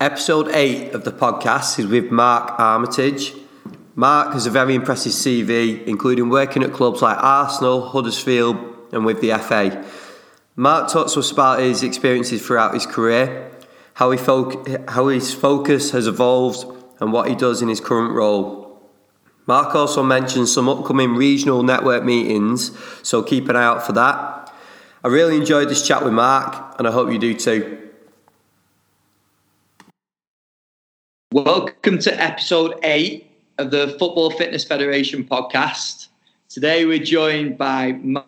Episode 8 of the podcast is with Mark Armitage. Mark has a very impressive CV, including working at clubs like Arsenal, Huddersfield, and with the FA. Mark talks to us about his experiences throughout his career, how, he fo- how his focus has evolved, and what he does in his current role. Mark also mentions some upcoming regional network meetings, so keep an eye out for that. I really enjoyed this chat with Mark, and I hope you do too. Welcome to episode eight of the Football Fitness Federation podcast. Today we're joined by Mark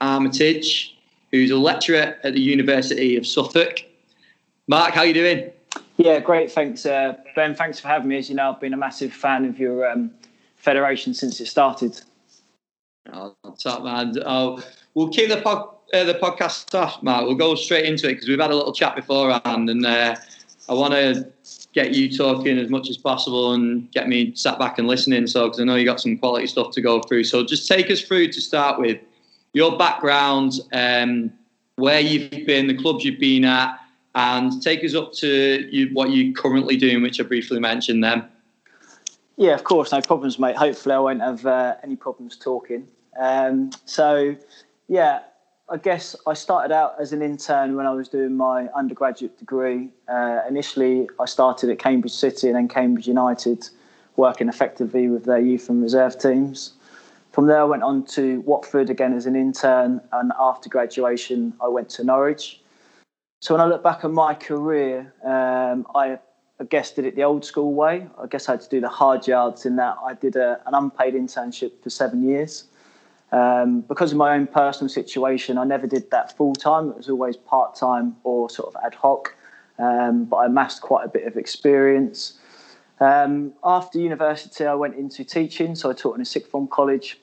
Armitage, who's a lecturer at the University of Suffolk. Mark, how are you doing? Yeah, great. Thanks, uh, Ben. Thanks for having me. As you know, I've been a massive fan of your um, federation since it started. Oh, top man. Oh, we'll keep the pod, uh, the podcast off, Mark. We'll go straight into it because we've had a little chat beforehand, and uh, I want to get you talking as much as possible and get me sat back and listening. So, because I know you got some quality stuff to go through. So, just take us through to start with your background, um, where you've been, the clubs you've been at, and take us up to you, what you're currently doing, which I briefly mentioned then. Yeah, of course, no problems, mate. Hopefully, I won't have uh, any problems talking. Um, so, yeah, I guess I started out as an intern when I was doing my undergraduate degree. Uh, initially, I started at Cambridge City and then Cambridge United, working effectively with their youth and reserve teams. From there, I went on to Watford again as an intern, and after graduation, I went to Norwich. So when I look back on my career, um, I, I guess did it the old school way. I guess I had to do the hard yards in that I did a, an unpaid internship for seven years. Um, because of my own personal situation, I never did that full time. It was always part time or sort of ad hoc. Um, but I amassed quite a bit of experience. Um, after university, I went into teaching, so I taught in a sixth form college.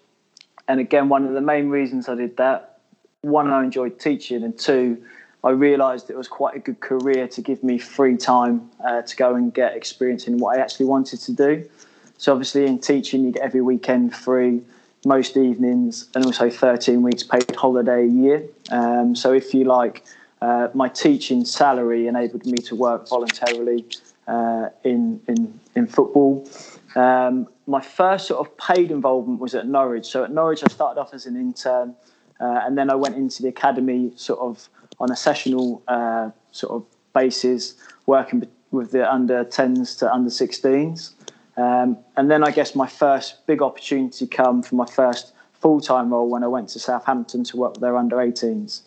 And again, one of the main reasons I did that one, I enjoyed teaching, and two, I realised it was quite a good career to give me free time uh, to go and get experience in what I actually wanted to do. So, obviously, in teaching, you get every weekend free most evenings and also 13 weeks paid holiday a year. Um, so if you like, uh, my teaching salary enabled me to work voluntarily uh, in, in, in football. Um, my first sort of paid involvement was at Norwich. So at Norwich, I started off as an intern, uh, and then I went into the academy sort of on a sessional uh, sort of basis, working with the under 10s to under 16s. Um, and then I guess my first big opportunity come for my first full time role when I went to Southampton to work with their under 18s.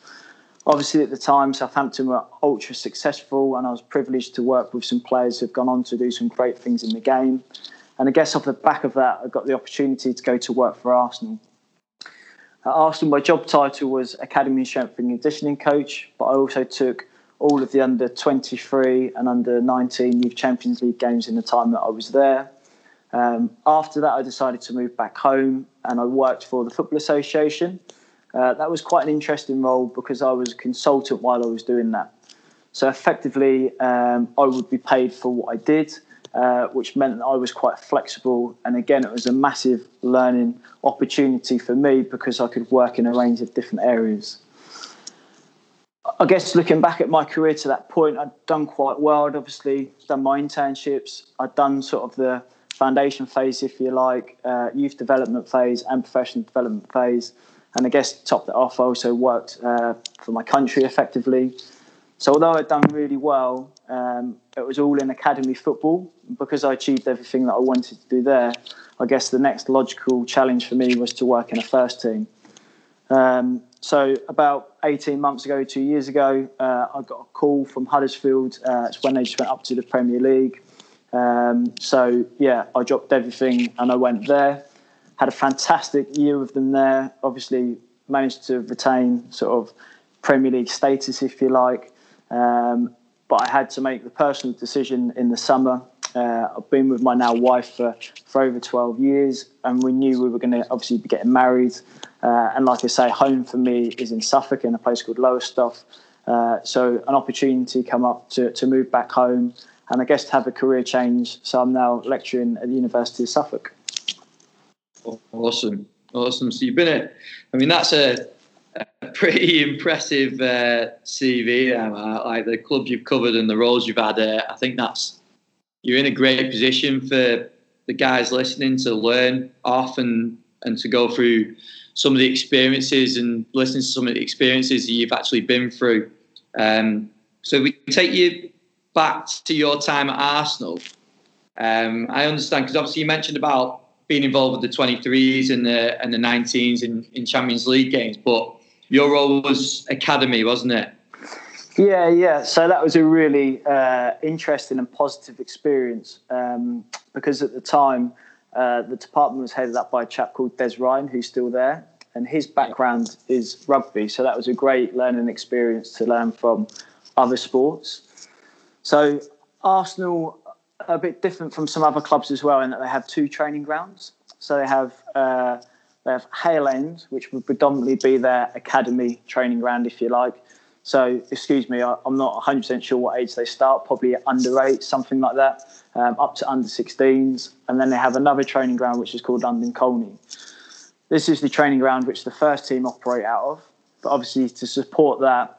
Obviously, at the time, Southampton were ultra successful, and I was privileged to work with some players who've gone on to do some great things in the game. And I guess off the back of that, I got the opportunity to go to work for Arsenal. At Arsenal, my job title was Academy Strengthening and Conditioning Coach, but I also took all of the under 23 and under 19 Youth Champions League games in the time that I was there. Um, after that, I decided to move back home and I worked for the Football Association. Uh, that was quite an interesting role because I was a consultant while I was doing that. So effectively, um, I would be paid for what I did, uh, which meant that I was quite flexible. And again, it was a massive learning opportunity for me because I could work in a range of different areas. I guess looking back at my career to that point, I'd done quite well. I'd obviously done my internships. I'd done sort of the foundation phase, if you like, uh, youth development phase, and professional development phase. And I guess top that off, I also worked uh, for my country effectively. So although I'd done really well, um, it was all in academy football. Because I achieved everything that I wanted to do there, I guess the next logical challenge for me was to work in a first team. Um, so about 18 months ago, two years ago, uh, I got a call from Huddersfield. Uh, it's when they just went up to the Premier League. Um, so yeah, I dropped everything and I went there. Had a fantastic year with them there. Obviously, managed to retain sort of Premier League status, if you like. Um, but I had to make the personal decision in the summer. Uh, I've been with my now wife for, for over 12 years, and we knew we were going to obviously be getting married. Uh, and like I say, home for me is in Suffolk in a place called Lowestoft. Uh, so an opportunity come up to, to move back home and I guess to have a career change. So I'm now lecturing at the University of Suffolk. Awesome, awesome. So you've been at, I mean, that's a a pretty impressive uh, CV there, Like the clubs you've covered and the roles you've had. Uh, I think that's you're in a great position for the guys listening to learn off and and to go through some of the experiences and listen to some of the experiences that you've actually been through. Um, so we take you back to your time at Arsenal. Um, I understand because obviously you mentioned about being involved with the 23s and the and the 19s in, in Champions League games, but your role was academy, wasn't it? Yeah, yeah. So that was a really uh, interesting and positive experience um, because at the time uh, the department was headed up by a chap called Des Ryan, who's still there, and his background is rugby. So that was a great learning experience to learn from other sports. So Arsenal are a bit different from some other clubs as well in that they have two training grounds. So they have uh, they have Hale End, which would predominantly be their academy training ground, if you like. So, excuse me, I, am not 100% sure what age they start, probably under eight, something like that, um, up to under 16s. And then they have another training ground, which is called London Colney. This is the training ground which the first team operate out of. But obviously, to support that,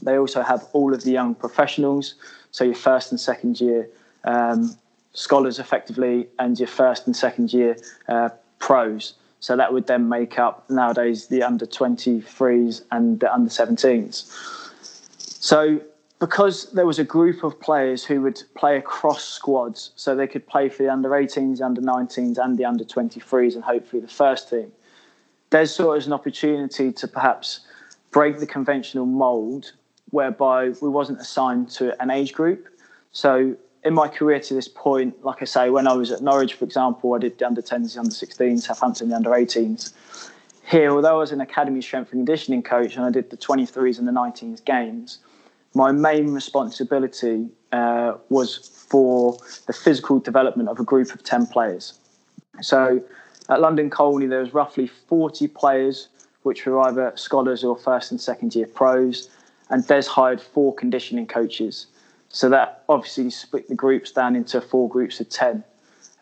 they also have all of the young professionals, so your first and second year um, scholars effectively, and your first and second year uh, pros. So that would then make up nowadays the under 23s and the under 17s. So because there was a group of players who would play across squads, so they could play for the under 18s, under 19s, and the under 23s, and hopefully the first team. There's sort of an opportunity to perhaps break the conventional mould whereby we wasn't assigned to an age group. So in my career to this point, like I say, when I was at Norwich, for example, I did the under 10s, the under 16s, Southampton, the under 18s. Here, although I was an academy strength and conditioning coach and I did the 23s and the 19s games, my main responsibility uh, was for the physical development of a group of 10 players. So at London Colney, there was roughly 40 players, which were either scholars or first and second year pros, and Des hired four conditioning coaches. So that obviously split the groups down into four groups of 10.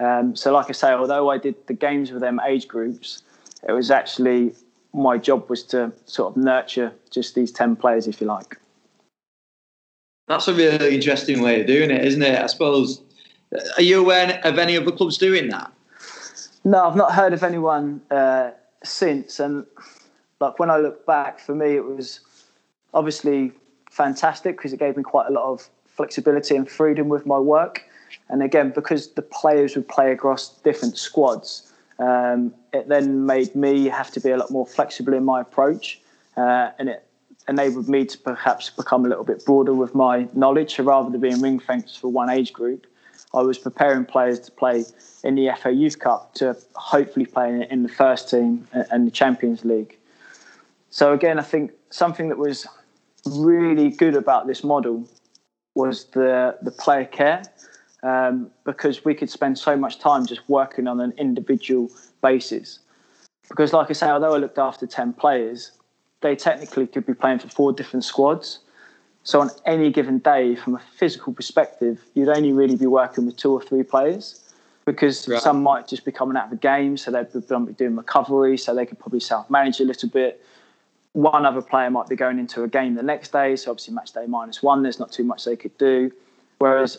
Um, so, like I say, although I did the games with them age groups, it was actually my job was to sort of nurture just these 10 players, if you like. That's a really interesting way of doing it, isn't it? I suppose. Are you aware of any other clubs doing that? No, I've not heard of anyone uh, since. And like when I look back, for me, it was obviously fantastic because it gave me quite a lot of flexibility and freedom with my work. And again, because the players would play across different squads, um, it then made me have to be a lot more flexible in my approach. Uh, and it enabled me to perhaps become a little bit broader with my knowledge. So rather than being ring fenced for one age group, I was preparing players to play in the FA Youth Cup to hopefully play in the first team and the Champions League. So again, I think something that was really good about this model was the the player care um, because we could spend so much time just working on an individual basis. Because, like I say, although I looked after ten players, they technically could be playing for four different squads. So on any given day, from a physical perspective, you'd only really be working with two or three players because right. some might just be coming out of a game, so they'd be doing recovery, so they could probably self-manage a little bit one other player might be going into a game the next day, so obviously match day minus one, there's not too much they could do. Whereas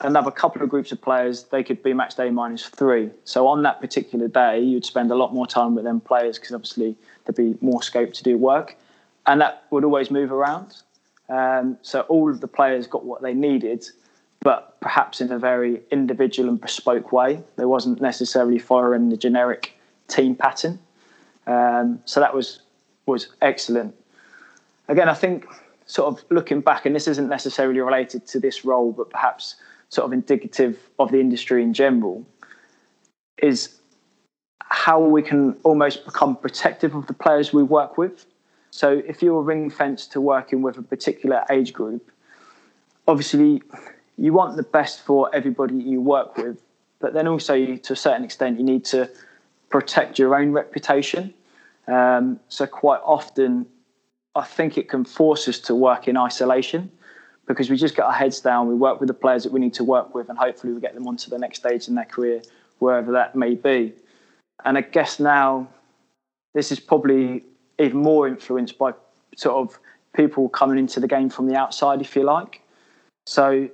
another couple of groups of players, they could be match day minus three. So on that particular day, you'd spend a lot more time with them players because obviously there'd be more scope to do work. And that would always move around. Um, so all of the players got what they needed, but perhaps in a very individual and bespoke way. There wasn't necessarily following the generic team pattern. Um, so that was was excellent. Again, I think sort of looking back, and this isn't necessarily related to this role, but perhaps sort of indicative of the industry in general, is how we can almost become protective of the players we work with. So if you're ring fenced to working with a particular age group, obviously you want the best for everybody you work with, but then also to a certain extent you need to protect your own reputation. Um, so quite often, I think it can force us to work in isolation because we just get our heads down. We work with the players that we need to work with, and hopefully we get them onto the next stage in their career, wherever that may be. And I guess now, this is probably even more influenced by sort of people coming into the game from the outside, if you like. So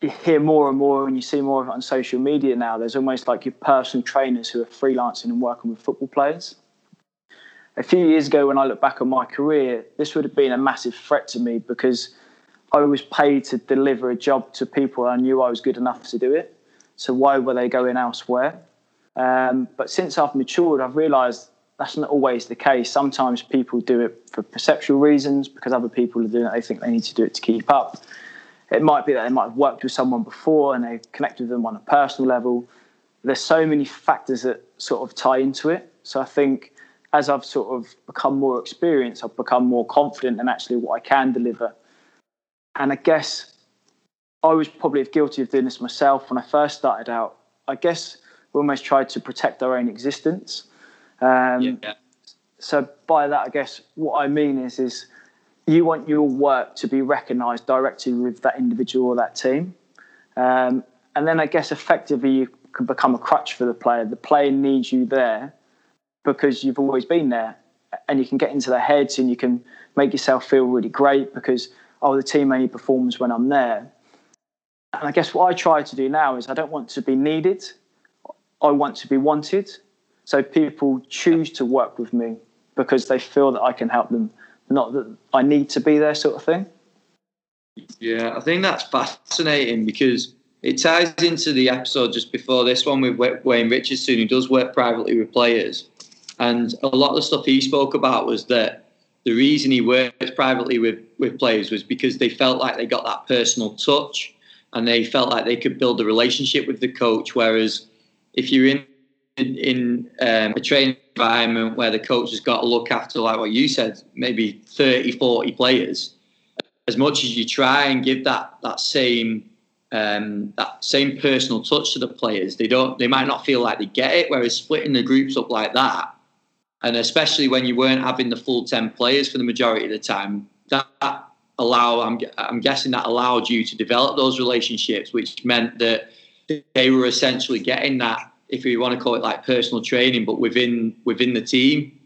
you hear more and more and you see more of it on social media now. There's almost like your personal trainers who are freelancing and working with football players. A few years ago, when I look back on my career, this would have been a massive threat to me because I was paid to deliver a job to people I knew I was good enough to do it. So why were they going elsewhere? Um, but since I've matured, I've realised that's not always the case. Sometimes people do it for perceptual reasons because other people are doing it. They think they need to do it to keep up. It might be that they might have worked with someone before and they connected with them on a personal level. There's so many factors that sort of tie into it. So I think as I've sort of become more experienced, I've become more confident in actually what I can deliver. And I guess I was probably guilty of doing this myself when I first started out. I guess we almost tried to protect our own existence. Um, yeah. So by that, I guess what I mean is, is you want your work to be recognised directly with that individual or that team. Um, and then I guess effectively you can become a crutch for the player. The player needs you there because you've always been there. And you can get into their heads and you can make yourself feel really great because, oh, the team only performs when I'm there. And I guess what I try to do now is I don't want to be needed, I want to be wanted. So people choose to work with me because they feel that I can help them not that I need to be there, sort of thing. Yeah, I think that's fascinating because it ties into the episode just before this one with Wayne Richardson, who does work privately with players. And a lot of the stuff he spoke about was that the reason he worked privately with, with players was because they felt like they got that personal touch and they felt like they could build a relationship with the coach. Whereas if you're in in, in um, a training environment where the coach has got to look after, like what you said, maybe 30, 40 players, as much as you try and give that that same um, that same personal touch to the players, they don't they might not feel like they get it. Whereas splitting the groups up like that, and especially when you weren't having the full 10 players for the majority of the time, that, that allow I'm, I'm guessing that allowed you to develop those relationships, which meant that they were essentially getting that if you want to call it like personal training, but within within the team.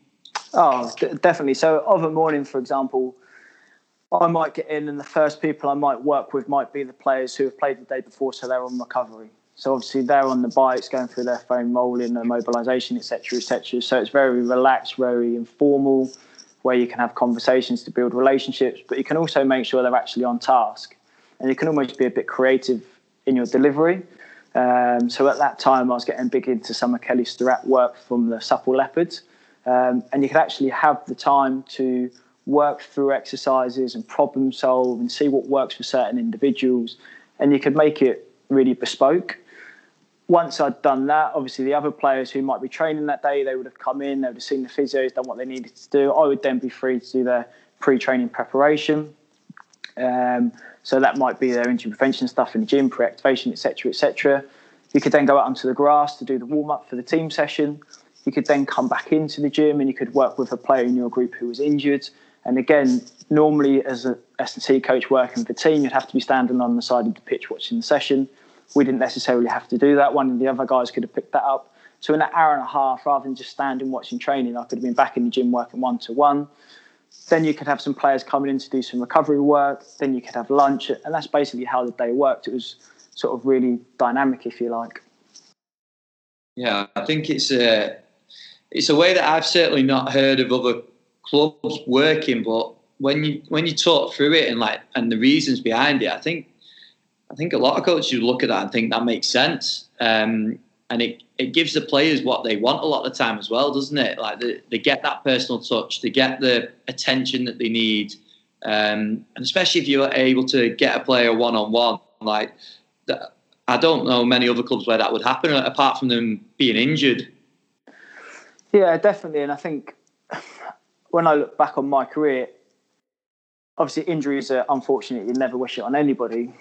Oh, definitely. So, of a morning, for example, I might get in, and the first people I might work with might be the players who have played the day before, so they're on recovery. So obviously they're on the bikes, going through their foam rolling, their mobilisation, etc., etc. So it's very relaxed, very informal, where you can have conversations to build relationships, but you can also make sure they're actually on task, and you can almost be a bit creative in your delivery. Um, so at that time, I was getting big into some of Kelly Starrett work from the Supple Leopards. Um, and you could actually have the time to work through exercises and problem solve and see what works for certain individuals. And you could make it really bespoke. Once I'd done that, obviously the other players who might be training that day, they would have come in, they would have seen the physios, done what they needed to do. I would then be free to do their pre-training preparation. Um, so that might be their injury prevention stuff in the gym, pre-activation, etc., etc. You could then go out onto the grass to do the warm up for the team session. You could then come back into the gym and you could work with a player in your group who was injured. And again, normally as a S&C coach working for the team, you'd have to be standing on the side of the pitch watching the session. We didn't necessarily have to do that. One of the other guys could have picked that up. So in an hour and a half, rather than just standing watching training, I could have been back in the gym working one to one. Then you could have some players coming in to do some recovery work. Then you could have lunch, and that's basically how the day worked. It was sort of really dynamic, if you like. Yeah, I think it's a it's a way that I've certainly not heard of other clubs working, but when you when you talk through it and like and the reasons behind it, I think I think a lot of coaches look at that and think that makes sense. Um, and it, it gives the players what they want a lot of the time as well, doesn't it? Like they, they get that personal touch, they get the attention that they need, um, and especially if you're able to get a player one on one, like I don't know many other clubs where that would happen apart from them being injured. Yeah, definitely, and I think when I look back on my career, obviously injuries are unfortunate. You never wish it on anybody,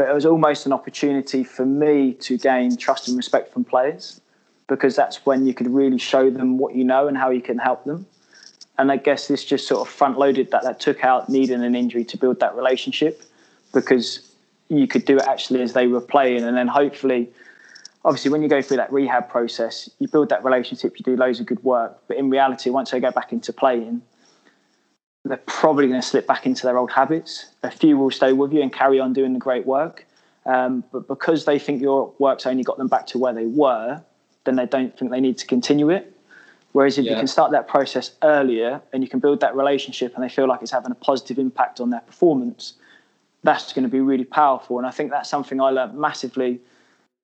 but it was almost an opportunity for me to gain trust and respect from players because that's when you could really show them what you know and how you can help them. And I guess this just sort of front loaded that, that took out needing an injury to build that relationship because you could do it actually as they were playing. And then hopefully, obviously, when you go through that rehab process, you build that relationship, you do loads of good work. But in reality, once they go back into playing, they're probably going to slip back into their old habits. A few will stay with you and carry on doing the great work. Um, but because they think your work's only got them back to where they were, then they don't think they need to continue it. Whereas if yeah. you can start that process earlier and you can build that relationship and they feel like it's having a positive impact on their performance, that's going to be really powerful. And I think that's something I learned massively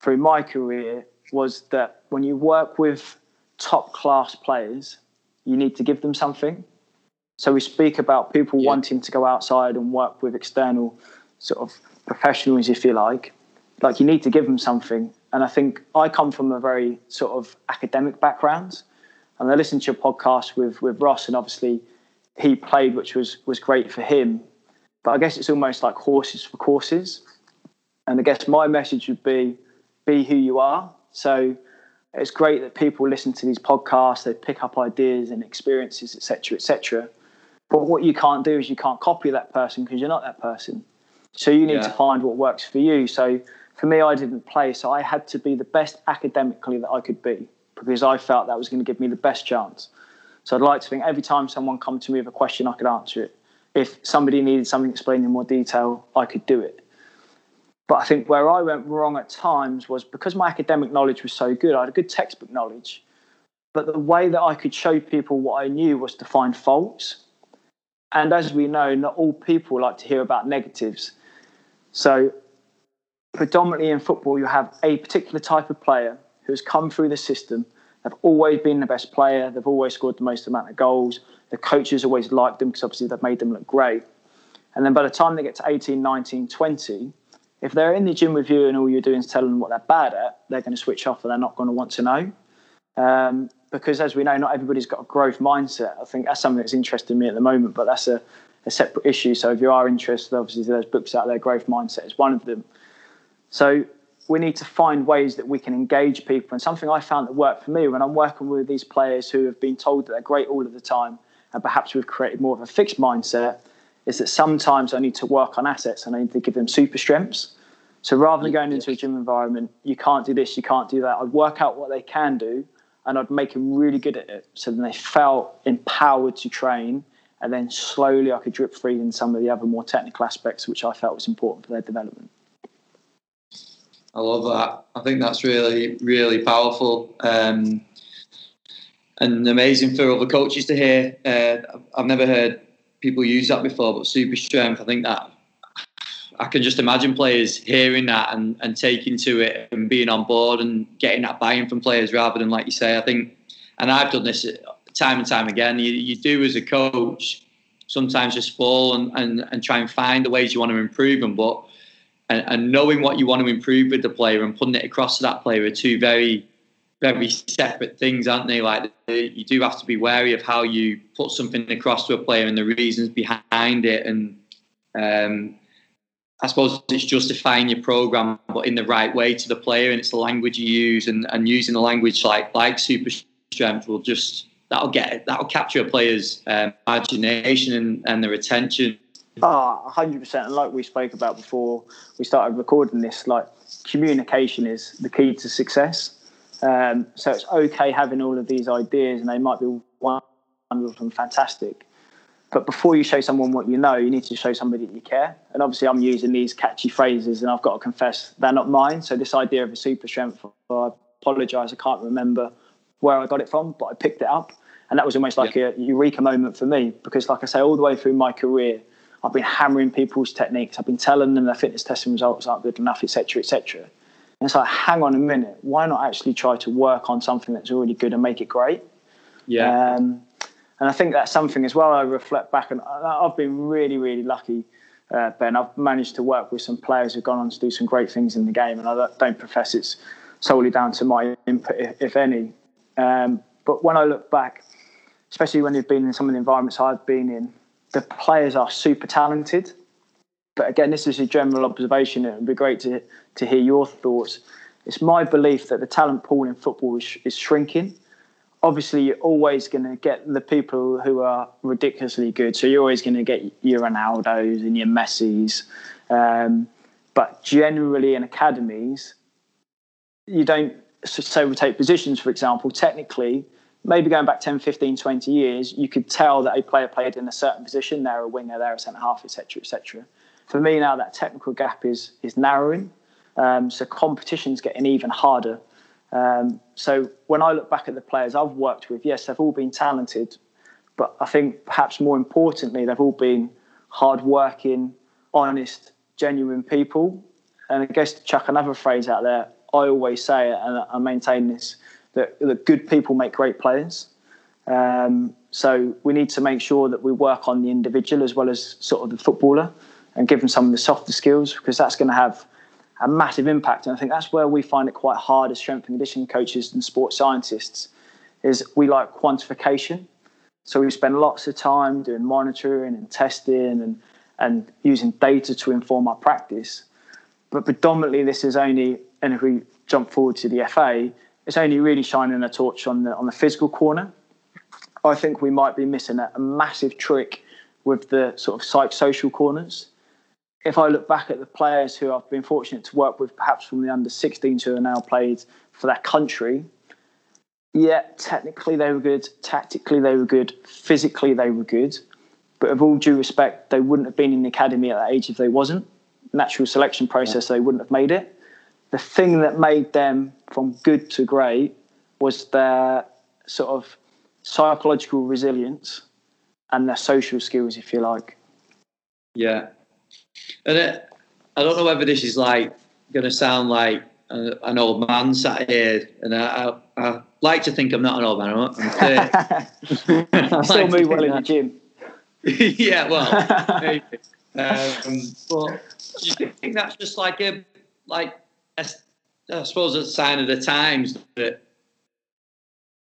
through my career was that when you work with top class players, you need to give them something. So we speak about people yeah. wanting to go outside and work with external sort of professionals, if you like. Like you need to give them something. And I think I come from a very sort of academic background. And I listened to your podcast with with Ross, and obviously he played, which was was great for him. But I guess it's almost like horses for courses. And I guess my message would be be who you are. So it's great that people listen to these podcasts, they pick up ideas and experiences, etc., etc. But what you can't do is you can't copy that person because you're not that person. So you need yeah. to find what works for you. So for me, I didn't play, so I had to be the best academically that I could be because I felt that was going to give me the best chance. So I'd like to think every time someone come to me with a question, I could answer it. If somebody needed something explained in more detail, I could do it. But I think where I went wrong at times was because my academic knowledge was so good, I had a good textbook knowledge. But the way that I could show people what I knew was to find faults. And as we know, not all people like to hear about negatives. So, predominantly in football, you have a particular type of player who has come through the system. They've always been the best player, they've always scored the most amount of goals. The coaches always liked them because obviously they've made them look great. And then by the time they get to 18, 19, 20, if they're in the gym with you and all you're doing is telling them what they're bad at, they're going to switch off and they're not going to want to know. Um, because as we know, not everybody's got a growth mindset. I think that's something that's interesting me at the moment, but that's a, a separate issue. So if you are interested, obviously there's books out there. Growth mindset is one of them. So we need to find ways that we can engage people. And something I found that worked for me when I'm working with these players who have been told that they're great all of the time, and perhaps we've created more of a fixed mindset, is that sometimes I need to work on assets and I need to give them super strengths. So rather than going into a gym environment, you can't do this, you can't do that. I'd work out what they can do and I'd make them really good at it. So then they felt empowered to train. And then slowly I could drip feed in some of the other more technical aspects, which I felt was important for their development. I love that. I think that's really, really powerful. Um, and amazing for other coaches to hear. Uh, I've never heard people use that before, but super strength, I think that I can just imagine players hearing that and, and taking to it and being on board and getting that buy-in from players rather than like you say. I think, and I've done this time and time again. You, you do as a coach sometimes just fall and, and, and try and find the ways you want to improve them, but and, and knowing what you want to improve with the player and putting it across to that player are two very very separate things, aren't they? Like you do have to be wary of how you put something across to a player and the reasons behind it and um, I suppose it's justifying your program, but in the right way to the player, and it's the language you use, and, and using the language like like super strength will just that'll get that'll capture a player's um, imagination and, and their attention. Ah, hundred percent. And like we spoke about before we started recording this, like communication is the key to success. Um, so it's okay having all of these ideas, and they might be of them fantastic. But before you show someone what you know, you need to show somebody that you care. And obviously, I'm using these catchy phrases, and I've got to confess they're not mine. So this idea of a super strength, I apologise, I can't remember where I got it from, but I picked it up, and that was almost like yeah. a eureka moment for me because, like I say, all the way through my career, I've been hammering people's techniques. I've been telling them their fitness testing results aren't good enough, etc., etc. And it's like, hang on a minute, why not actually try to work on something that's already good and make it great? Yeah. Um, and I think that's something as well. I reflect back, and I've been really, really lucky, uh, Ben. I've managed to work with some players who've gone on to do some great things in the game, and I don't profess it's solely down to my input, if any. Um, but when I look back, especially when you've been in some of the environments I've been in, the players are super talented. But again, this is a general observation. It would be great to to hear your thoughts. It's my belief that the talent pool in football is, is shrinking obviously you're always going to get the people who are ridiculously good. So you're always going to get your Ronaldos and your Messis. Um, but generally in academies, you don't. So we take positions, for example. Technically, maybe going back 10, 15, 20 years, you could tell that a player played in a certain position. They're a winger, they're a centre half, etc., etc. For me now, that technical gap is is narrowing. Um, so competition's getting even harder. Um, so when I look back at the players I've worked with, yes, they've all been talented, but I think perhaps more importantly, they've all been hardworking, honest, genuine people. And I guess to chuck another phrase out there, I always say it, and I maintain this that, that good people make great players. Um, so we need to make sure that we work on the individual as well as sort of the footballer and give them some of the softer skills because that's going to have a massive impact. And I think that's where we find it quite hard as strength and conditioning coaches and sports scientists is we like quantification. So we spend lots of time doing monitoring and testing and, and using data to inform our practice. But predominantly this is only, and if we jump forward to the FA, it's only really shining a torch on the on the physical corner. I think we might be missing a, a massive trick with the sort of psychosocial corners. If I look back at the players who I've been fortunate to work with, perhaps from the under 16s who are now played for their country, yeah, technically they were good, tactically they were good, physically they were good, but of all due respect, they wouldn't have been in the academy at that age if they wasn't. Natural selection process, yeah. they wouldn't have made it the thing that made them from good to great was their sort of psychological resilience and their social skills, if you like. Yeah, and it, I don't know whether this is like going to sound like a, an old man sat here, and I, I, I, like to think I'm not an old man. I'm, I'm still move well in the gym. yeah, well, maybe. Um, but do you think that's just like a like I suppose it's a sign of the times that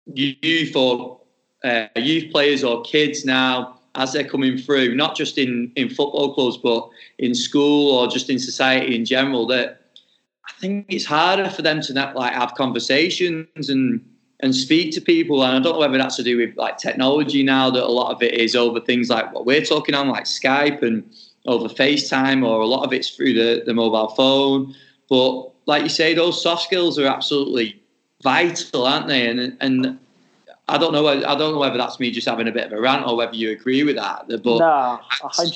youth or uh, youth players or kids now, as they're coming through, not just in, in football clubs, but in school or just in society in general, that I think it's harder for them to not, like have conversations and and speak to people. And I don't know whether that's to do with like technology now that a lot of it is over things like what we're talking on, like Skype and over FaceTime, or a lot of it's through the, the mobile phone. But like you say, those soft skills are absolutely vital, aren't they? And and I don't know. I don't know whether that's me just having a bit of a rant or whether you agree with that. But no,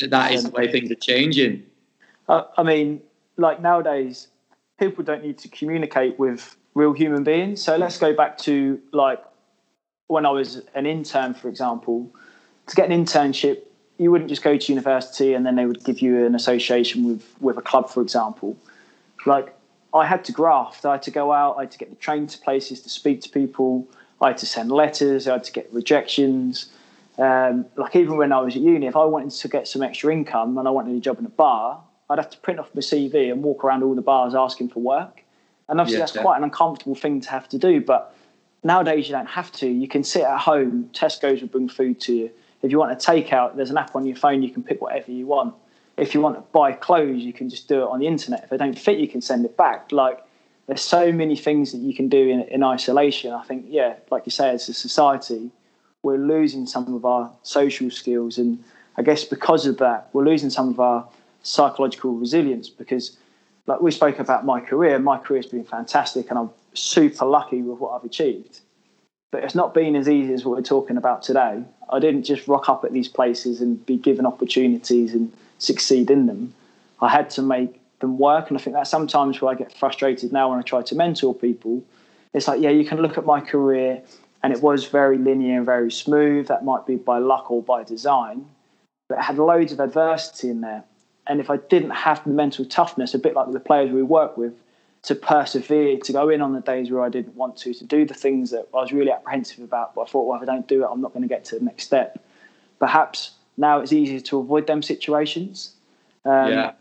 that is the way things are changing. Uh, I mean, like nowadays, people don't need to communicate with real human beings. So let's go back to like when I was an intern, for example. To get an internship, you wouldn't just go to university and then they would give you an association with with a club, for example. Like I had to graft. I had to go out. I had to get the train to places to speak to people. I had to send letters. I had to get rejections. Um, like even when I was at uni, if I wanted to get some extra income and I wanted a job in a bar, I'd have to print off my CV and walk around all the bars asking for work. And obviously, yeah, that's yeah. quite an uncomfortable thing to have to do. But nowadays, you don't have to. You can sit at home. Tesco's will bring food to you. If you want a takeout, there's an app on your phone. You can pick whatever you want if you want to buy clothes, you can just do it on the internet. If they don't fit, you can send it back. Like there's so many things that you can do in, in isolation. I think, yeah, like you say, as a society, we're losing some of our social skills, and I guess because of that, we're losing some of our psychological resilience. Because, like we spoke about my career, my career's been fantastic, and I'm super lucky with what I've achieved. But it's not been as easy as what we're talking about today. I didn't just rock up at these places and be given opportunities and succeed in them. I had to make them work. And I think that's sometimes where I get frustrated now when I try to mentor people. It's like, yeah, you can look at my career and it was very linear and very smooth. That might be by luck or by design, but it had loads of adversity in there. And if I didn't have the mental toughness, a bit like the players we work with, to persevere, to go in on the days where I didn't want to, to do the things that I was really apprehensive about, but I thought, well, if I don't do it, I'm not going to get to the next step. Perhaps now it's easier to avoid them situations. Um, yeah.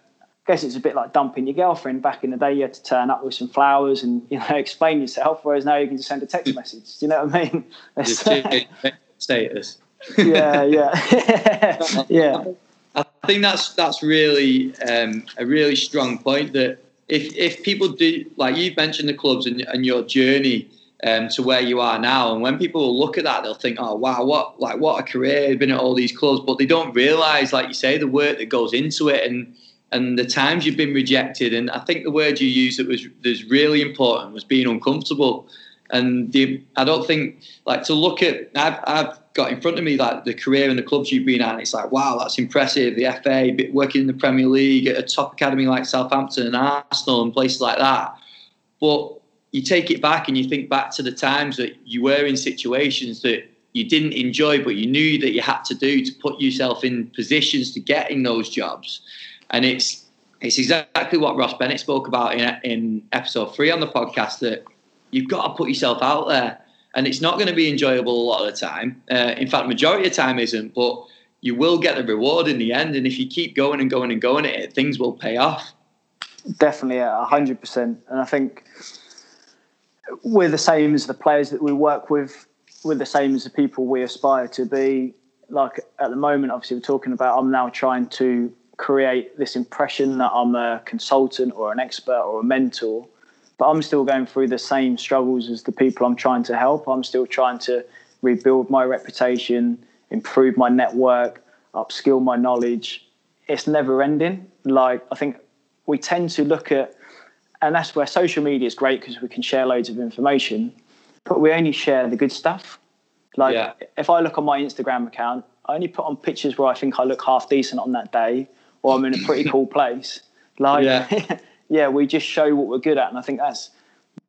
I guess it's a bit like dumping your girlfriend. Back in the day, you had to turn up with some flowers and you know explain yourself, whereas now you can just send a text message. Do you know what I mean? status. yeah, yeah, yeah. I think that's that's really um, a really strong point. That if if people do like you've mentioned the clubs and, and your journey, um, to where you are now. And when people look at that, they'll think, "Oh, wow, what like what a career! You've been at all these clubs," but they don't realise, like you say, the work that goes into it and and the times you've been rejected. And I think the word you used that was was really important was being uncomfortable. And the, I don't think like to look at. I've, I've got in front of me like the career and the clubs you've been at. It's like wow, that's impressive. The FA, working in the Premier League at a top academy like Southampton and Arsenal and places like that. But you take it back and you think back to the times that you were in situations that you didn't enjoy, but you knew that you had to do to put yourself in positions to get in those jobs. And it's it's exactly what Ross Bennett spoke about in in episode three on the podcast that you've got to put yourself out there, and it's not going to be enjoyable a lot of the time. Uh, in fact, majority of the time isn't, but you will get the reward in the end. And if you keep going and going and going at it, things will pay off. Definitely, hundred percent. And I think we're the same as the players that we work with. We're the same as the people we aspire to be. Like at the moment, obviously, we're talking about. I'm now trying to create this impression that I'm a consultant or an expert or a mentor, but I'm still going through the same struggles as the people I'm trying to help. I'm still trying to rebuild my reputation, improve my network, upskill my knowledge. It's never ending. Like I think we tend to look at and that's where social media is great because we can share loads of information, but we only share the good stuff. Like yeah. if I look on my Instagram account, I only put on pictures where I think I look half decent on that day, or I'm in a pretty cool place. Like, yeah. yeah, we just show what we're good at, and I think that's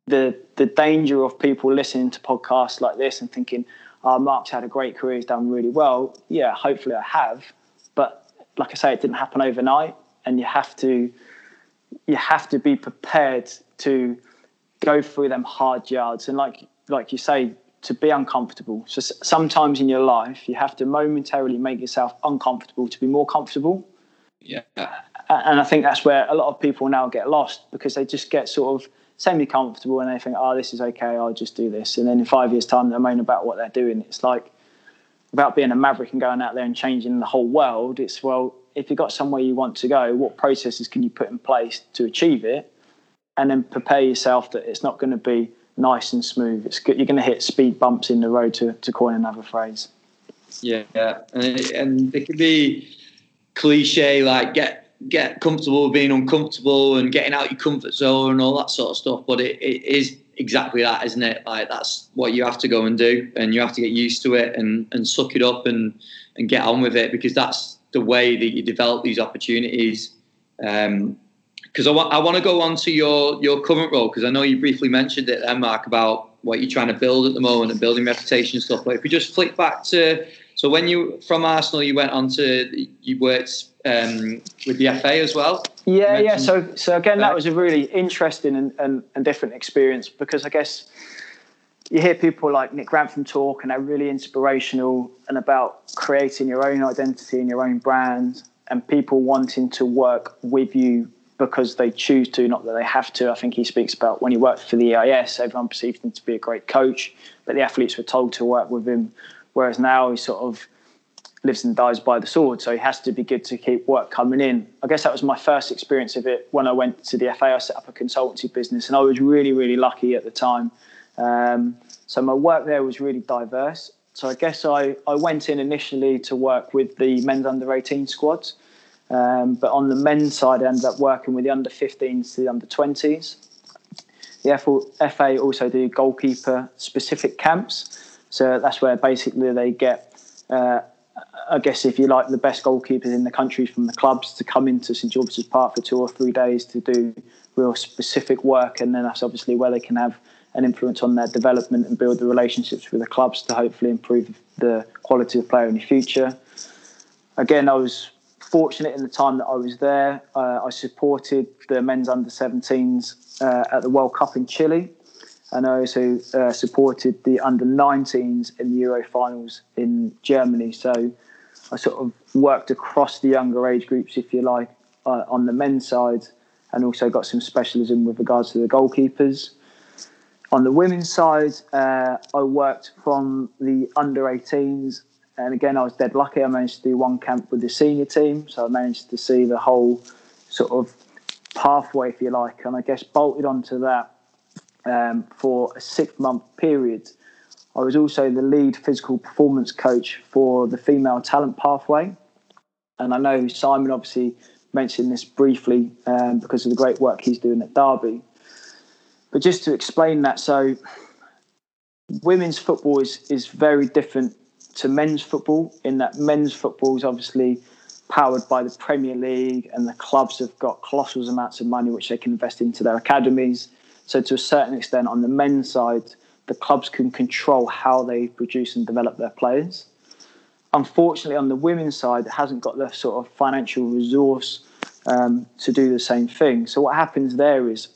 the the danger of people listening to podcasts like this and thinking, "Oh, Mark's had a great career, he's done really well." Yeah, hopefully I have, but like I say, it didn't happen overnight, and you have to you have to be prepared to go through them hard yards and like like you say to be uncomfortable so sometimes in your life you have to momentarily make yourself uncomfortable to be more comfortable yeah and i think that's where a lot of people now get lost because they just get sort of semi comfortable and they think oh this is okay i'll just do this and then in five years time they're moaning about what they're doing it's like about being a maverick and going out there and changing the whole world it's well if you've got somewhere you want to go, what processes can you put in place to achieve it? And then prepare yourself that it's not going to be nice and smooth. It's good. You're going to hit speed bumps in the road, to, to coin another phrase. Yeah, and it, and it can be cliche like get get comfortable with being uncomfortable and getting out your comfort zone and all that sort of stuff. But it, it is exactly that, isn't it? Like that's what you have to go and do, and you have to get used to it and and suck it up and and get on with it because that's the way that you develop these opportunities. Because um, I want I want to go on to your your current role because I know you briefly mentioned it there, Mark, about what you're trying to build at the moment and building reputation and stuff. But if we just flick back to so when you from Arsenal, you went on to you worked um, with the FA as well. Yeah, yeah. So so again, that was a really interesting and, and, and different experience because I guess you hear people like Nick Grantham talk, and they're really inspirational and about creating your own identity and your own brand, and people wanting to work with you because they choose to, not that they have to. I think he speaks about when he worked for the EIS, everyone perceived him to be a great coach, but the athletes were told to work with him. Whereas now he sort of lives and dies by the sword, so he has to be good to keep work coming in. I guess that was my first experience of it when I went to the FA. I set up a consultancy business, and I was really, really lucky at the time um, so my work there was really diverse. So I guess I, I went in initially to work with the men's under 18 squads. Um, but on the men's side, I ended up working with the under 15s to the under 20s. The FA also do goalkeeper specific camps. So that's where basically they get, uh, I guess, if you like, the best goalkeepers in the country from the clubs to come into St George's Park for two or three days to do real specific work. And then that's obviously where they can have an influence on their development and build the relationships with the clubs to hopefully improve the quality of player in the future. Again, I was fortunate in the time that I was there. Uh, I supported the men's under 17s uh, at the World Cup in Chile, and I also uh, supported the under 19s in the Euro finals in Germany. So I sort of worked across the younger age groups, if you like, uh, on the men's side, and also got some specialism with regards to the goalkeepers. On the women's side, uh, I worked from the under 18s, and again, I was dead lucky. I managed to do one camp with the senior team, so I managed to see the whole sort of pathway, if you like, and I guess bolted onto that um, for a six month period. I was also the lead physical performance coach for the female talent pathway. And I know Simon obviously mentioned this briefly um, because of the great work he's doing at Derby. But just to explain that, so women's football is, is very different to men's football in that men's football is obviously powered by the Premier League and the clubs have got colossal amounts of money which they can invest into their academies. So to a certain extent on the men's side, the clubs can control how they produce and develop their players. Unfortunately, on the women's side, it hasn't got the sort of financial resource um, to do the same thing. So what happens there is,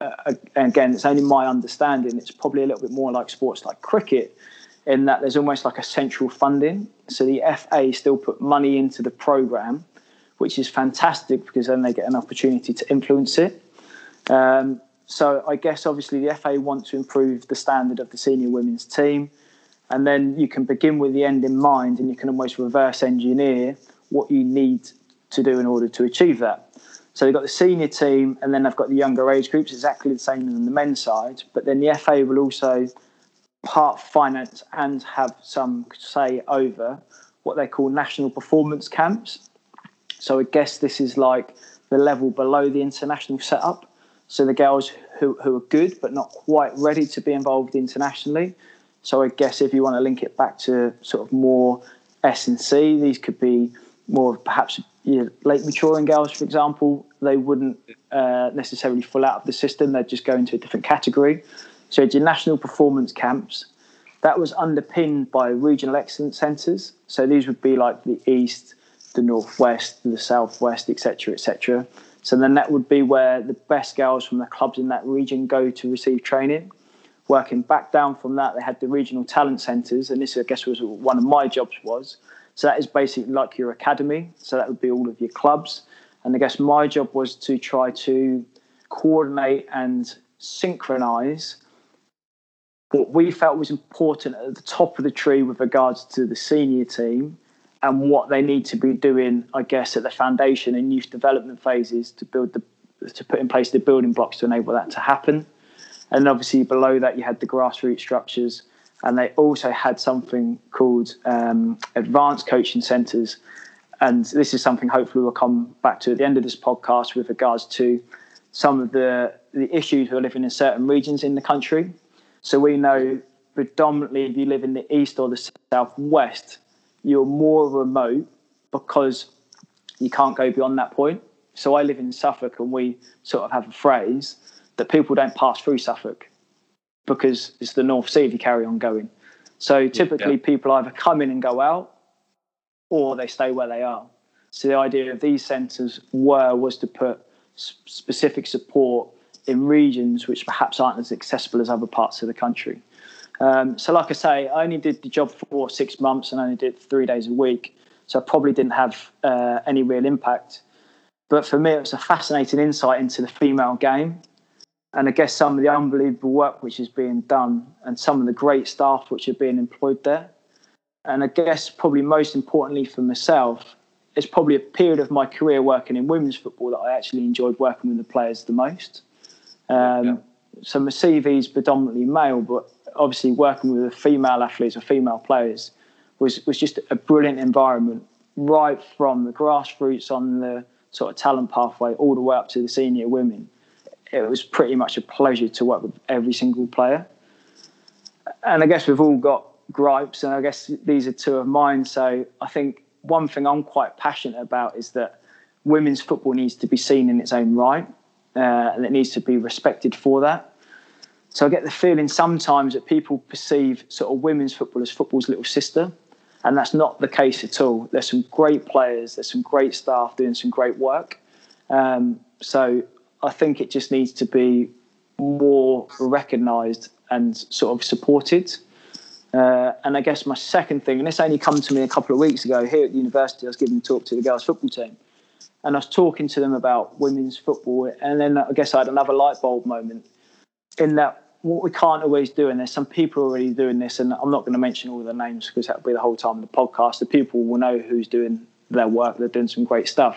uh, again, it's only my understanding. It's probably a little bit more like sports like cricket, in that there's almost like a central funding. So the FA still put money into the program, which is fantastic because then they get an opportunity to influence it. Um, so I guess obviously the FA want to improve the standard of the senior women's team, and then you can begin with the end in mind, and you can almost reverse engineer what you need to do in order to achieve that. So they've got the senior team, and then they've got the younger age groups, exactly the same as on the men's side. But then the FA will also part finance and have some say over what they call national performance camps. So I guess this is like the level below the international setup. So the girls who, who are good but not quite ready to be involved internationally. So I guess if you want to link it back to sort of more S and C, these could be more perhaps you know, late maturing girls, for example. They wouldn't uh, necessarily fall out of the system; they'd just go into a different category. So your national performance camps. That was underpinned by regional excellence centres. So these would be like the east, the northwest, the southwest, etc., etc. So then that would be where the best girls from the clubs in that region go to receive training. Working back down from that, they had the regional talent centres, and this I guess was one of my jobs was. So that is basically like your academy. So that would be all of your clubs. And I guess my job was to try to coordinate and synchronise what we felt was important at the top of the tree with regards to the senior team and what they need to be doing, I guess, at the foundation and youth development phases to build the to put in place the building blocks to enable that to happen. And obviously below that you had the grassroots structures, and they also had something called um, advanced coaching centres. And this is something hopefully we'll come back to at the end of this podcast with regards to some of the the issues who are living in certain regions in the country. So we know predominantly if you live in the east or the southwest, you're more remote because you can't go beyond that point. So I live in Suffolk, and we sort of have a phrase that people don't pass through Suffolk because it's the North Sea if you carry on going. So typically, yeah. people either come in and go out, or they stay where they are. So the idea of these centres were was to put specific support in regions which perhaps aren't as accessible as other parts of the country. Um, so, like I say, I only did the job for six months and only did three days a week. So, I probably didn't have uh, any real impact. But for me, it was a fascinating insight into the female game. And I guess some of the unbelievable work which is being done and some of the great staff which are being employed there. And I guess probably most importantly for myself, it's probably a period of my career working in women's football that I actually enjoyed working with the players the most. Um, yeah. So my CV is predominantly male, but obviously working with the female athletes or female players was was just a brilliant environment, right from the grassroots on the sort of talent pathway all the way up to the senior women. It was pretty much a pleasure to work with every single player. And I guess we've all got gripes, and I guess these are two of mine. So I think one thing I'm quite passionate about is that women's football needs to be seen in its own right, uh, and it needs to be respected for that. So I get the feeling sometimes that people perceive sort of women's football as football's little sister, and that's not the case at all. There's some great players, there's some great staff doing some great work. Um, so I think it just needs to be more recognised and sort of supported. Uh, and I guess my second thing, and this only come to me a couple of weeks ago here at the university, I was giving a talk to the girls' football team, and I was talking to them about women's football, and then I guess I had another light bulb moment in that what we can't always do, and there's some people already doing this, and I'm not going to mention all the names because that'll be the whole time of the podcast. The people will know who's doing their work. They're doing some great stuff.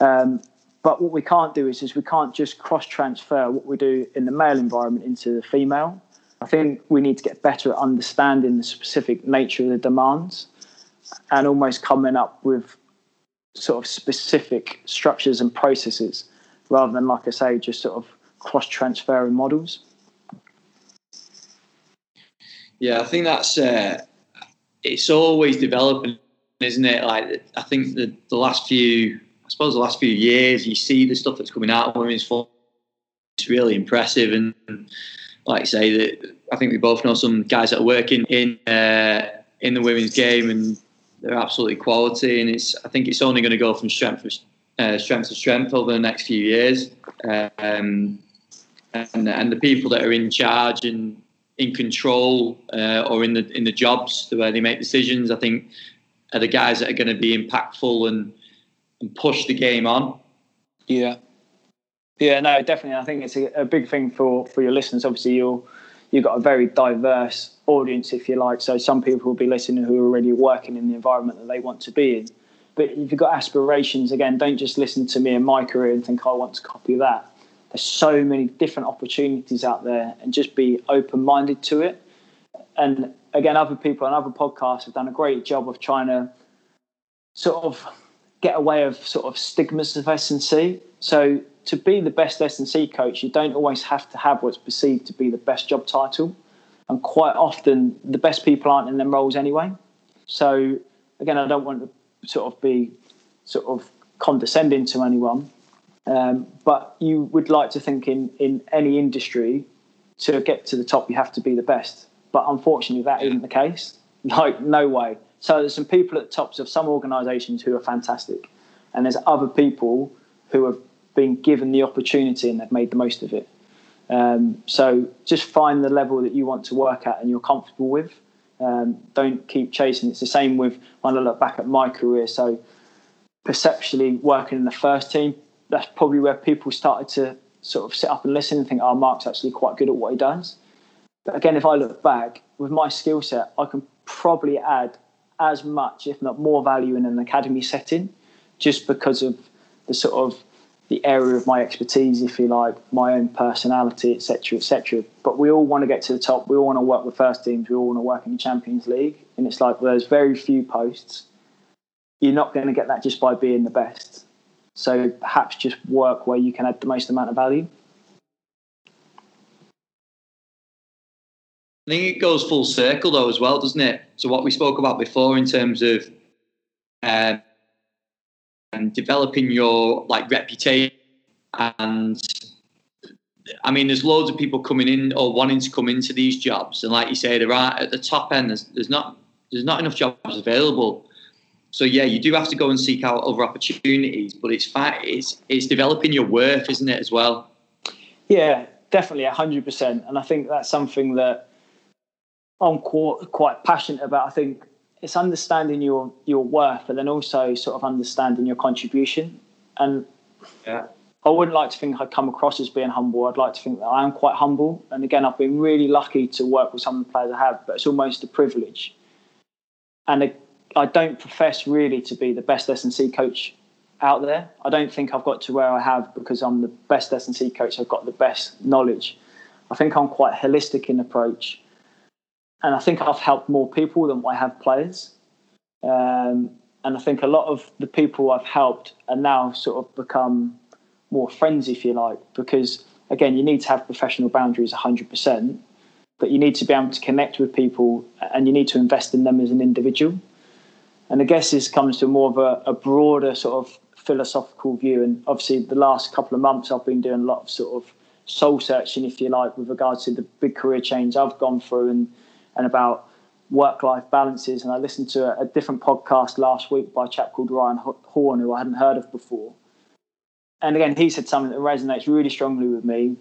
Um, but what we can't do is, is we can't just cross transfer what we do in the male environment into the female. I think we need to get better at understanding the specific nature of the demands and almost coming up with sort of specific structures and processes rather than, like I say, just sort of cross transferring models. Yeah, I think that's uh, it's always developing, isn't it? Like I think the the last few, I suppose the last few years, you see the stuff that's coming out of women's football. It's really impressive, and like I say, that I think we both know some guys that are working in uh, in the women's game, and they're absolutely quality. And it's I think it's only going to go from strength to uh, strength to strength over the next few years. Um, and and the people that are in charge and in control uh, or in the in the jobs where they make decisions, I think are the guys that are going to be impactful and and push the game on. Yeah. Yeah, no, definitely. I think it's a, a big thing for, for your listeners. Obviously, you're you've got a very diverse audience, if you like. So some people will be listening who are already working in the environment that they want to be in. But if you've got aspirations, again, don't just listen to me and my career and think I want to copy that. There's so many different opportunities out there, and just be open minded to it. And again, other people and other podcasts have done a great job of trying to sort of get away of sort of stigmas of S&C. So to be the best S&C coach, you don't always have to have what's perceived to be the best job title. And quite often, the best people aren't in them roles anyway. So again, I don't want to sort of be sort of condescending to anyone, um, but you would like to think in in any industry to get to the top, you have to be the best. But unfortunately, that isn't the case. Like no way. So there's some people at the tops of some organisations who are fantastic, and there's other people who have been given the opportunity and they've made the most of it. Um, so just find the level that you want to work at and you're comfortable with. Um, don't keep chasing. It's the same with when I look back at my career. So perceptually working in the first team, that's probably where people started to sort of sit up and listen and think, oh, Mark's actually quite good at what he does. But again, if I look back with my skill set, I can probably add as much, if not more, value in an academy setting, just because of the sort of the area of my expertise, if you like, my own personality, etc., etc. But we all want to get to the top. We all want to work with first teams. We all want to work in the Champions League, and it's like there's very few posts. You're not going to get that just by being the best. So perhaps just work where you can add the most amount of value. I think it goes full circle though as well, doesn't it? So what we spoke about before in terms of um, and developing your like reputation and I mean, there's loads of people coming in or wanting to come into these jobs, and like you say, there are at the top end. There's, there's not there's not enough jobs available. So yeah, you do have to go and seek out other opportunities, but it's it's it's developing your worth, isn't it, as well? Yeah, definitely, hundred percent. And I think that's something that I'm quite, quite passionate about. I think it's understanding your your worth, and then also sort of understanding your contribution. And yeah. I wouldn't like to think I come across as being humble. I'd like to think that I am quite humble. And again, I've been really lucky to work with some of the players I have, but it's almost a privilege. And I don't profess really to be the best S&C coach out there. I don't think I've got to where I have because I'm the best S&C coach. I've got the best knowledge. I think I'm quite holistic in approach and I think I've helped more people than I have players. Um, and I think a lot of the people I've helped are now sort of become more friends, if you like, because again, you need to have professional boundaries 100%, but you need to be able to connect with people and you need to invest in them as an individual. And I guess this comes to more of a, a broader sort of philosophical view. And obviously, the last couple of months, I've been doing a lot of sort of soul searching, if you like, with regards to the big career change I've gone through and and about work life balances. And I listened to a, a, different podcast last week by a chap called Ryan Horn, who I hadn't heard of before. And again, he said something that resonates really strongly with me.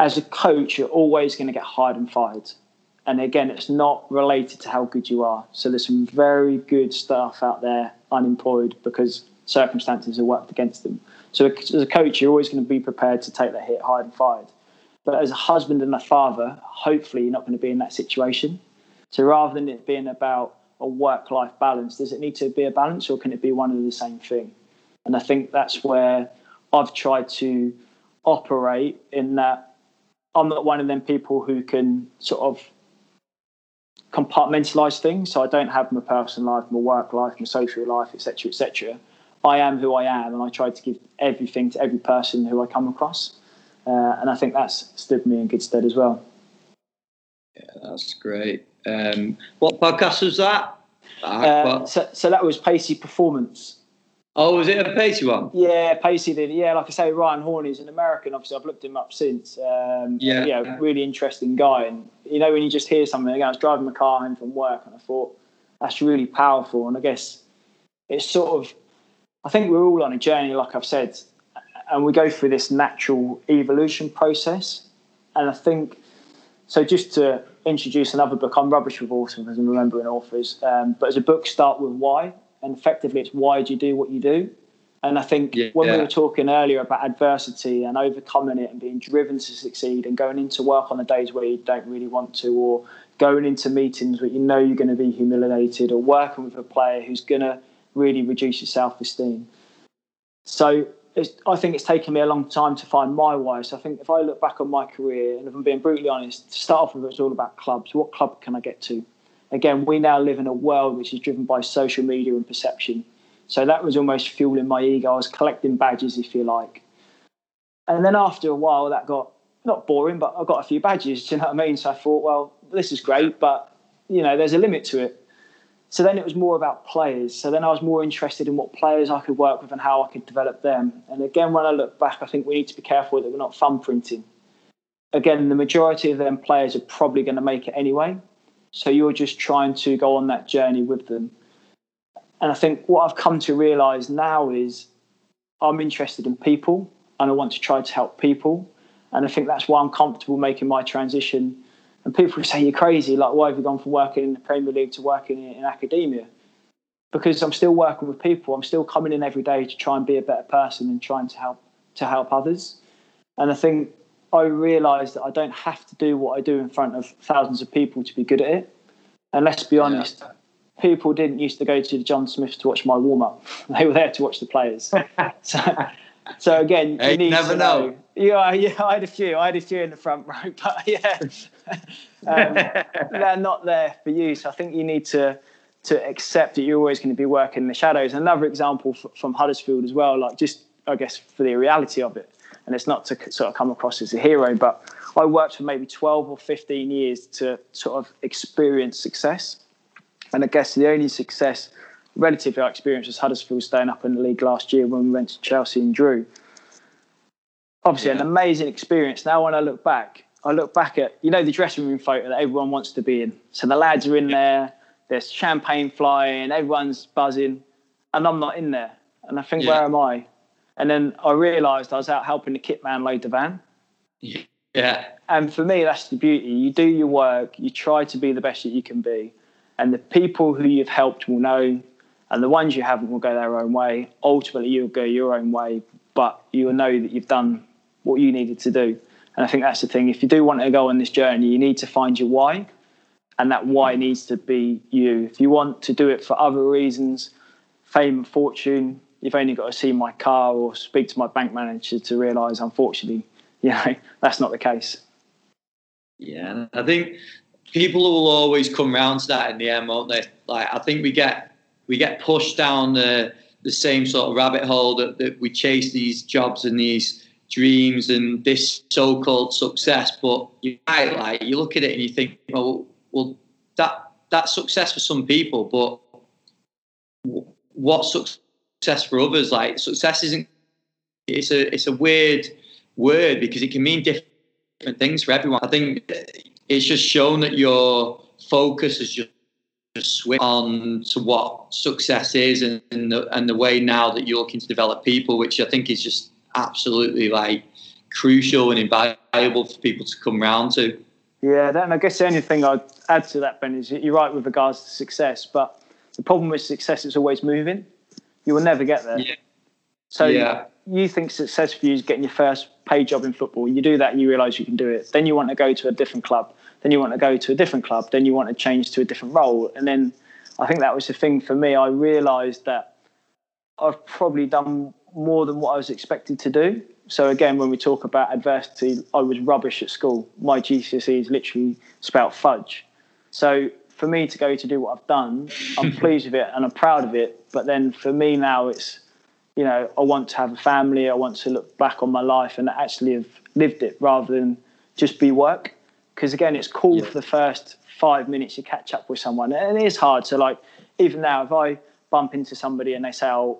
As a coach, you're always going to get hired and fired. And again, it's not related to how good you are. So there's some very good staff out there unemployed because circumstances have worked against them. So as a coach, you're always going to be prepared to take that hit, hired and fired. But as a husband and a father, hopefully you're not going to be in that situation. So rather than it being about a work life balance, does it need to be a balance or can it be one and the same thing? And I think that's where I've tried to operate in that I'm not one of them people who can sort of compartmentalize things. So I don't have my personal life, my work life, my social life, etc., etc. I am who I am, and I try to give everything to every person who I come across. Uh, and I think that's stood me in good stead as well. Yeah, That's great. Um, what podcast was that? Uh, so, so that was Pacey Performance. Oh, was it a Pacey one? Yeah, Pacey did. Yeah, like I say, Ryan Horn is an American. Obviously, I've looked him up since. Um, yeah, yeah, really interesting guy. And you know, when you just hear something, again, I was driving my car home from work, and I thought that's really powerful. And I guess it's sort of, I think we're all on a journey, like I've said, and we go through this natural evolution process. And I think so. Just to introduce another book, I'm rubbish with authors and remembering authors, um, but as a book, start with why and effectively it's why do you do what you do and i think yeah, when yeah. we were talking earlier about adversity and overcoming it and being driven to succeed and going into work on the days where you don't really want to or going into meetings where you know you're going to be humiliated or working with a player who's going to really reduce your self-esteem so I think it's taken me a long time to find my why. So I think if I look back on my career, and if I'm being brutally honest, to start off with, it's all about clubs. What club can I get to? Again, we now live in a world which is driven by social media and perception. So that was almost fueling my ego. I was collecting badges, if you like. And then after a while, that got not boring, but I got a few badges. You know what I mean? So I thought, well, this is great, but you know, there's a limit to it. So then it was more about players. So then I was more interested in what players I could work with and how I could develop them. And again, when I look back, I think we need to be careful that we're not thumb printing. Again, the majority of them players are probably going to make it anyway. So you're just trying to go on that journey with them. And I think what I've come to realize now is I'm interested in people and I want to try to help people. And I think that's why I'm comfortable making my transition. And people say, You're crazy. Like, why have you gone from working in the Premier League to working in, in academia? Because I'm still working with people. I'm still coming in every day to try and be a better person and trying to help to help others. And I think I realised that I don't have to do what I do in front of thousands of people to be good at it. And let's be honest, yeah. people didn't used to go to the John Smith to watch my warm up. They were there to watch the players. so, so again, hey, you need never to know. know. Yeah, yeah, I had a few. I had a few in the front row, but yeah, um, they're not there for you. So I think you need to to accept that you're always going to be working in the shadows. Another example from Huddersfield as well, like just I guess for the reality of it and it's not to sort of come across as a hero, but I worked for maybe 12 or 15 years to sort of experience success. And I guess the only success relatively I experienced was Huddersfield staying up in the league last year when we went to Chelsea and drew. Obviously, yeah. an amazing experience. Now, when I look back, I look back at, you know, the dressing room photo that everyone wants to be in. So the lads are in there, there's champagne flying, everyone's buzzing, and I'm not in there. And I think, yeah. where am I? And then I realised I was out helping the kit man load the van. Yeah. And for me, that's the beauty. You do your work, you try to be the best that you can be. And the people who you've helped will know, and the ones you haven't will go their own way. Ultimately, you'll go your own way, but you will know that you've done what you needed to do. And I think that's the thing. If you do want to go on this journey, you need to find your why. And that why needs to be you. If you want to do it for other reasons, fame and fortune, you've only got to see my car or speak to my bank manager to realise, unfortunately, you know, that's not the case. Yeah, I think people will always come round to that in the end, won't they? Like, I think we get we get pushed down the the same sort of rabbit hole that, that we chase these jobs and these dreams and this so-called success. But you might like you look at it and you think, well, well, that that's success for some people, but what success? Success for others. Like success isn't it's a it's a weird word because it can mean different things for everyone. I think it's just shown that your focus is just, on to what success is and, and the, and the way now that you're looking to develop people, which I think is just absolutely like crucial and invaluable for people to come round to. Yeah, and I guess the only thing I'd add to that, Ben, is you're right with regards to success, but the problem with success is always moving. You will never get there. Yeah. So yeah. you think success for you is getting your first paid job in football. You do that and you realise you can do it. Then you want to go to a different club. Then you want to go to a different club. Then you want to change to a different role. And then I think that was the thing for me. I realised that I've probably done more than what I was expected to do. So again, when we talk about adversity, I was rubbish at school. My GCSEs literally spout fudge. So for me to go to do what I've done, I'm pleased with it and I'm proud of it. But then for me now, it's you know I want to have a family. I want to look back on my life and actually have lived it rather than just be work. because again, it's cool yeah. for the first five minutes to catch up with someone, and it is hard. So like even now, if I bump into somebody and they say, "Oh,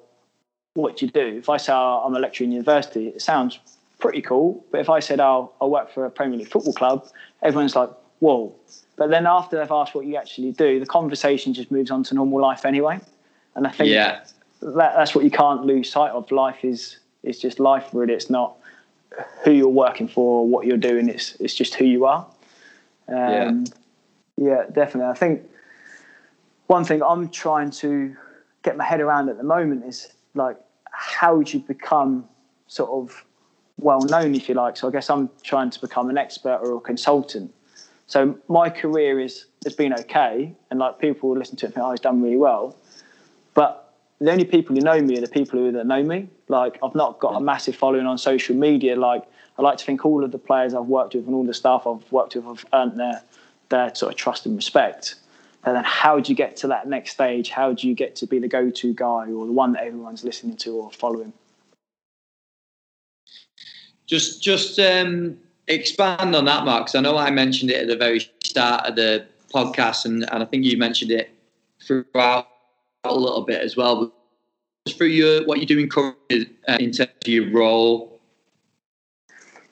what do you do?" If I say, oh, "I'm a lecturer in university," it sounds pretty cool. But if I said, "Oh, I work for a Premier League football club," everyone's like, "Whoa!" But then after they've asked what you actually do, the conversation just moves on to normal life anyway. And I think yeah. that, that's what you can't lose sight of. Life is is just life, really. It's not who you're working for or what you're doing. It's it's just who you are. Um, yeah. yeah, definitely. I think one thing I'm trying to get my head around at the moment is like how would you become sort of well known, if you like. So I guess I'm trying to become an expert or a consultant. So my career is has been okay, and like people listen to it and think, "Oh, he's done really well," but the only people who know me are the people who that know me. Like I've not got a massive following on social media. Like I like to think all of the players I've worked with and all the staff I've worked with have earned their their sort of trust and respect. And then how do you get to that next stage? How do you get to be the go-to guy or the one that everyone's listening to or following? Just, just um, expand on that, Mark. Because I know I mentioned it at the very start of the podcast, and, and I think you mentioned it throughout a little bit as well. For your what you're doing currently uh, in terms of your role.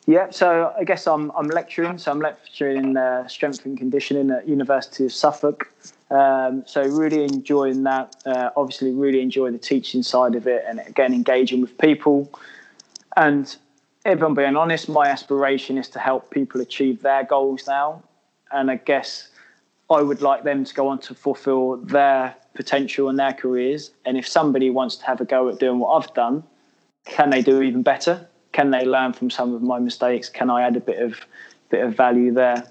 Yeah, so I guess I'm I'm lecturing. So I'm lecturing in uh, strength and conditioning at University of Suffolk. Um, so really enjoying that. Uh, obviously, really enjoy the teaching side of it, and again engaging with people. And if I'm being honest, my aspiration is to help people achieve their goals now. And I guess I would like them to go on to fulfill their potential and their careers. And if somebody wants to have a go at doing what I've done, can they do even better? Can they learn from some of my mistakes? Can I add a bit of bit of value there?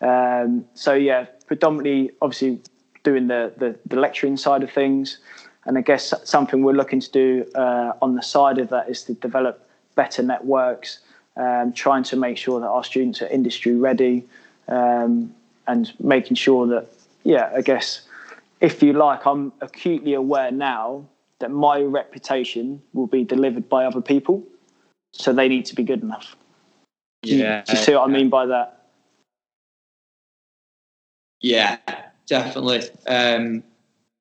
Um, so yeah, predominantly, obviously, doing the, the, the lecturing side of things, and I guess something we're looking to do uh, on the side of that is to develop better networks, um, trying to make sure that our students are industry ready, um, and making sure that, yeah, I guess, if you like, I'm acutely aware now that my reputation will be delivered by other people, so they need to be good enough. Yeah, do you see what I mean by that? Yeah, definitely. Um,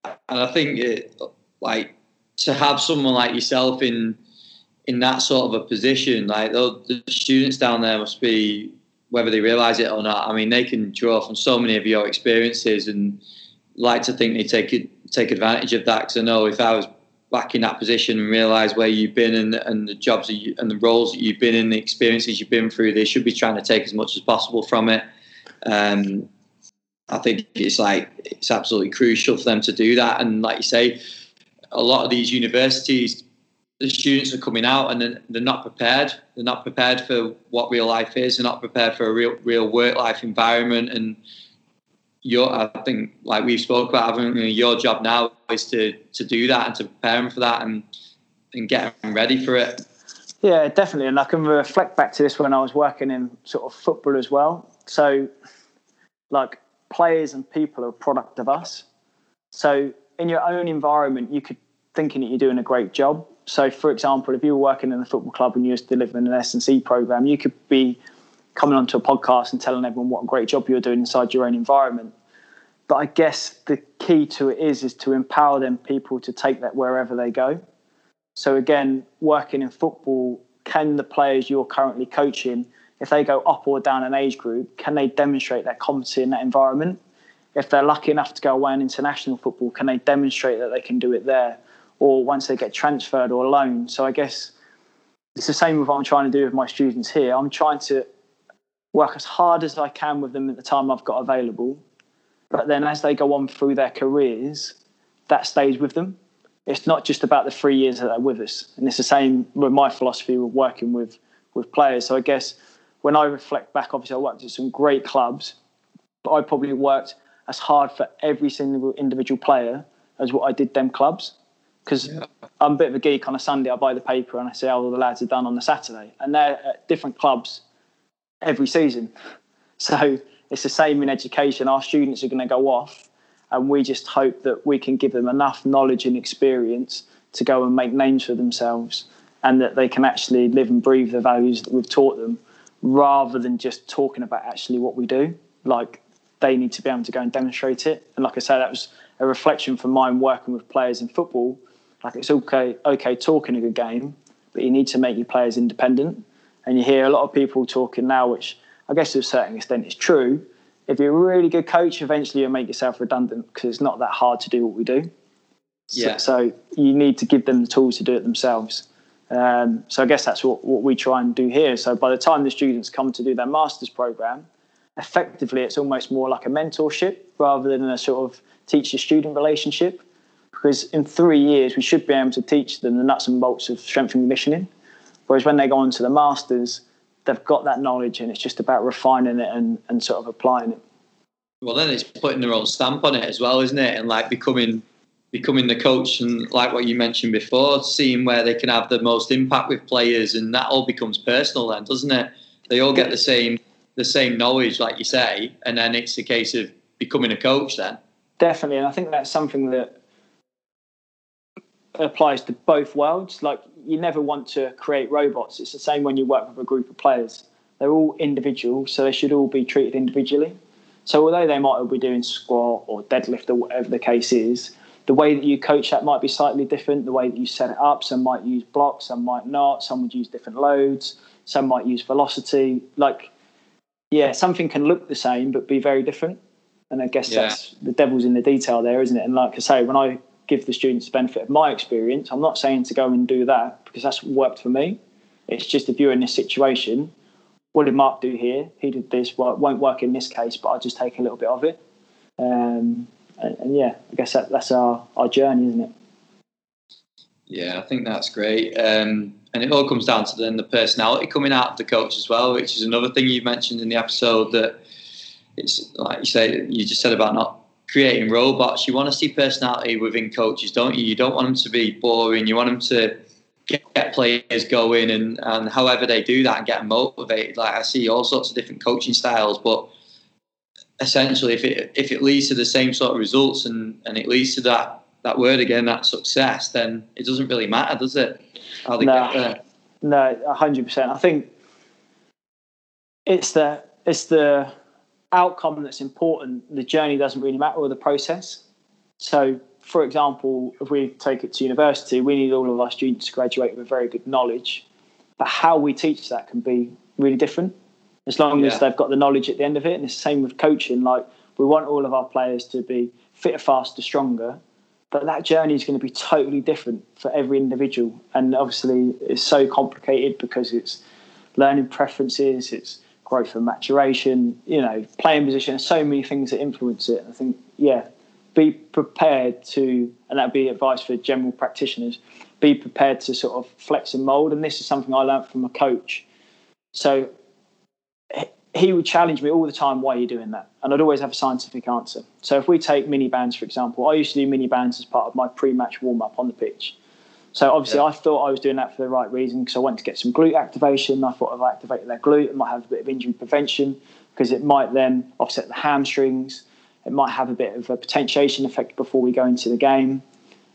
and I think it, like to have someone like yourself in in that sort of a position, like the students down there must be, whether they realise it or not. I mean, they can draw from so many of your experiences, and like to think they take it, take advantage of that. Because I know if I was back in that position and realise where you've been and, and the jobs you, and the roles that you've been in, the experiences you've been through, they should be trying to take as much as possible from it. Um, I think it's like it's absolutely crucial for them to do that. And like you say, a lot of these universities the students are coming out and they're not prepared. They're not prepared for what real life is. They're not prepared for a real real work life environment. And your, I think, like we've spoke about, having your job now is to to do that and to prepare them for that and and get them ready for it. Yeah, definitely. And I can reflect back to this when I was working in sort of football as well. So, like players and people are a product of us. So, in your own environment, you could thinking that you're doing a great job, so, for example, if you were working in a football club and you were delivering an S and C program, you could be coming onto a podcast and telling everyone what a great job you're doing inside your own environment. But I guess the key to it is is to empower them people to take that wherever they go. So again, working in football, can the players you're currently coaching, if they go up or down an age group, can they demonstrate their competency in that environment? If they're lucky enough to go away in international football, can they demonstrate that they can do it there? Or once they get transferred or loaned. So I guess it's the same with what I'm trying to do with my students here. I'm trying to work as hard as I can with them at the time I've got available. But then as they go on through their careers, that stays with them. It's not just about the three years that they're with us. And it's the same with my philosophy with working with, with players. So I guess when I reflect back, obviously I worked at some great clubs, but I probably worked as hard for every single individual player as what I did them clubs because yeah. I'm a bit of a geek on a Sunday. I buy the paper and I see how all the lads are done on the Saturday, and they're at different clubs every season. So it's the same in education. Our students are going to go off, and we just hope that we can give them enough knowledge and experience to go and make names for themselves, and that they can actually live and breathe the values that we've taught them rather than just talking about actually what we do. Like they need to be able to go and demonstrate it. And like I say, that was a reflection from mine working with players in football. Like it's okay, okay talking a good game, but you need to make your players independent. And you hear a lot of people talking now, which I guess to a certain extent is true. If you're a really good coach, eventually you'll make yourself redundant because it's not that hard to do what we do. Yeah. So, so you need to give them the tools to do it themselves. Um, so I guess that's what, what we try and do here. So by the time the students come to do their master's program, effectively it's almost more like a mentorship rather than a sort of teacher-student relationship. Because in three years we should be able to teach them the nuts and bolts of strength and conditioning. Whereas when they go on to the masters, they've got that knowledge and it's just about refining it and, and sort of applying it. Well, then it's putting their own stamp on it as well, isn't it? And like becoming becoming the coach and like what you mentioned before, seeing where they can have the most impact with players, and that all becomes personal then, doesn't it? They all get the same the same knowledge, like you say, and then it's a case of becoming a coach then. Definitely, and I think that's something that applies to both worlds. Like you never want to create robots. It's the same when you work with a group of players. They're all individual, so they should all be treated individually. So although they might all be doing squat or deadlift or whatever the case is, the way that you coach that might be slightly different. The way that you set it up, some might use blocks, some might not. Some would use different loads. Some might use velocity. Like, yeah, something can look the same but be very different. And I guess yeah. that's the devil's in the detail there, isn't it? And like I say, when I give the students the benefit of my experience, I'm not saying to go and do that because that's worked for me. It's just if you're in this situation, what did Mark do here? He did this. Well, it won't work in this case, but I'll just take a little bit of it. Um, and, and yeah, I guess that, that's our, our journey, isn't it? Yeah, I think that's great. Um, and it all comes down to then the personality coming out of the coach as well, which is another thing you mentioned in the episode that it's like you say, you just said about not creating robots. You want to see personality within coaches, don't you? You don't want them to be boring. You want them to get, get players going and, and however they do that and get them motivated. Like I see all sorts of different coaching styles, but essentially, if it if it leads to the same sort of results and and it leads to that that word again, that success, then it doesn't really matter, does it? How they no, get there. No, hundred percent. I think it's the it's the outcome that's important. The journey doesn't really matter, or the process. So, for example, if we take it to university, we need all of our students to graduate with very good knowledge, but how we teach that can be really different as long yeah. as they've got the knowledge at the end of it. And it's the same with coaching. Like we want all of our players to be fitter, faster, stronger, but that journey is going to be totally different for every individual. And obviously, it's so complicated because it's learning preferences, it's growth and maturation, you know, playing position, so many things that influence it. I think, yeah, be prepared to, and that'd be advice for general practitioners, be prepared to sort of flex and mold. And this is something I learned from a coach. So he would challenge me all the time, why are you doing that? And I'd always have a scientific answer. So if we take mini bands, for example, I used to do mini bands as part of my pre-match warm-up on the pitch. So obviously yeah. I thought I was doing that for the right reason because I wanted to get some glute activation. I thought if I activated their glute, it might have a bit of injury prevention because it might then offset the hamstrings. It might have a bit of a potentiation effect before we go into the game.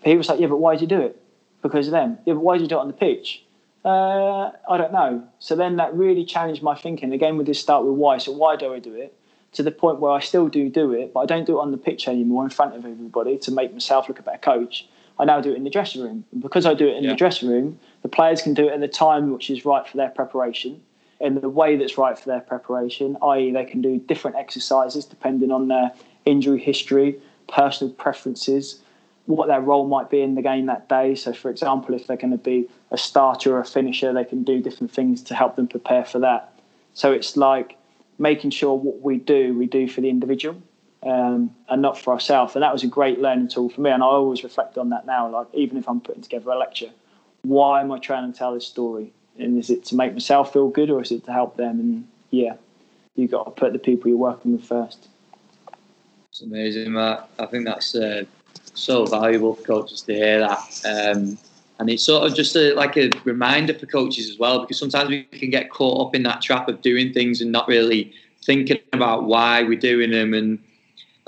But he was like, yeah, but why did you do it? Because of them. Yeah, but why did you do it on the pitch? Uh, I don't know. So then that really challenged my thinking. Again, with this start with why. So why do I do it? To the point where I still do do it, but I don't do it on the pitch anymore in front of everybody to make myself look a better coach. I now do it in the dressing room. And because I do it in yeah. the dressing room, the players can do it in the time which is right for their preparation, in the way that's right for their preparation, i.e., they can do different exercises depending on their injury history, personal preferences, what their role might be in the game that day. So, for example, if they're going to be a starter or a finisher, they can do different things to help them prepare for that. So, it's like making sure what we do, we do for the individual um, and not for ourselves. And that was a great learning tool for me. And I always reflect on that now. Like, even if I'm putting together a lecture, why am I trying to tell this story? And is it to make myself feel good or is it to help them? And yeah, you've got to put the people you're working with first. It's amazing, Matt. I think that's uh, so valuable for coaches to hear that. Um, and it's sort of just a, like a reminder for coaches as well, because sometimes we can get caught up in that trap of doing things and not really thinking about why we're doing them. And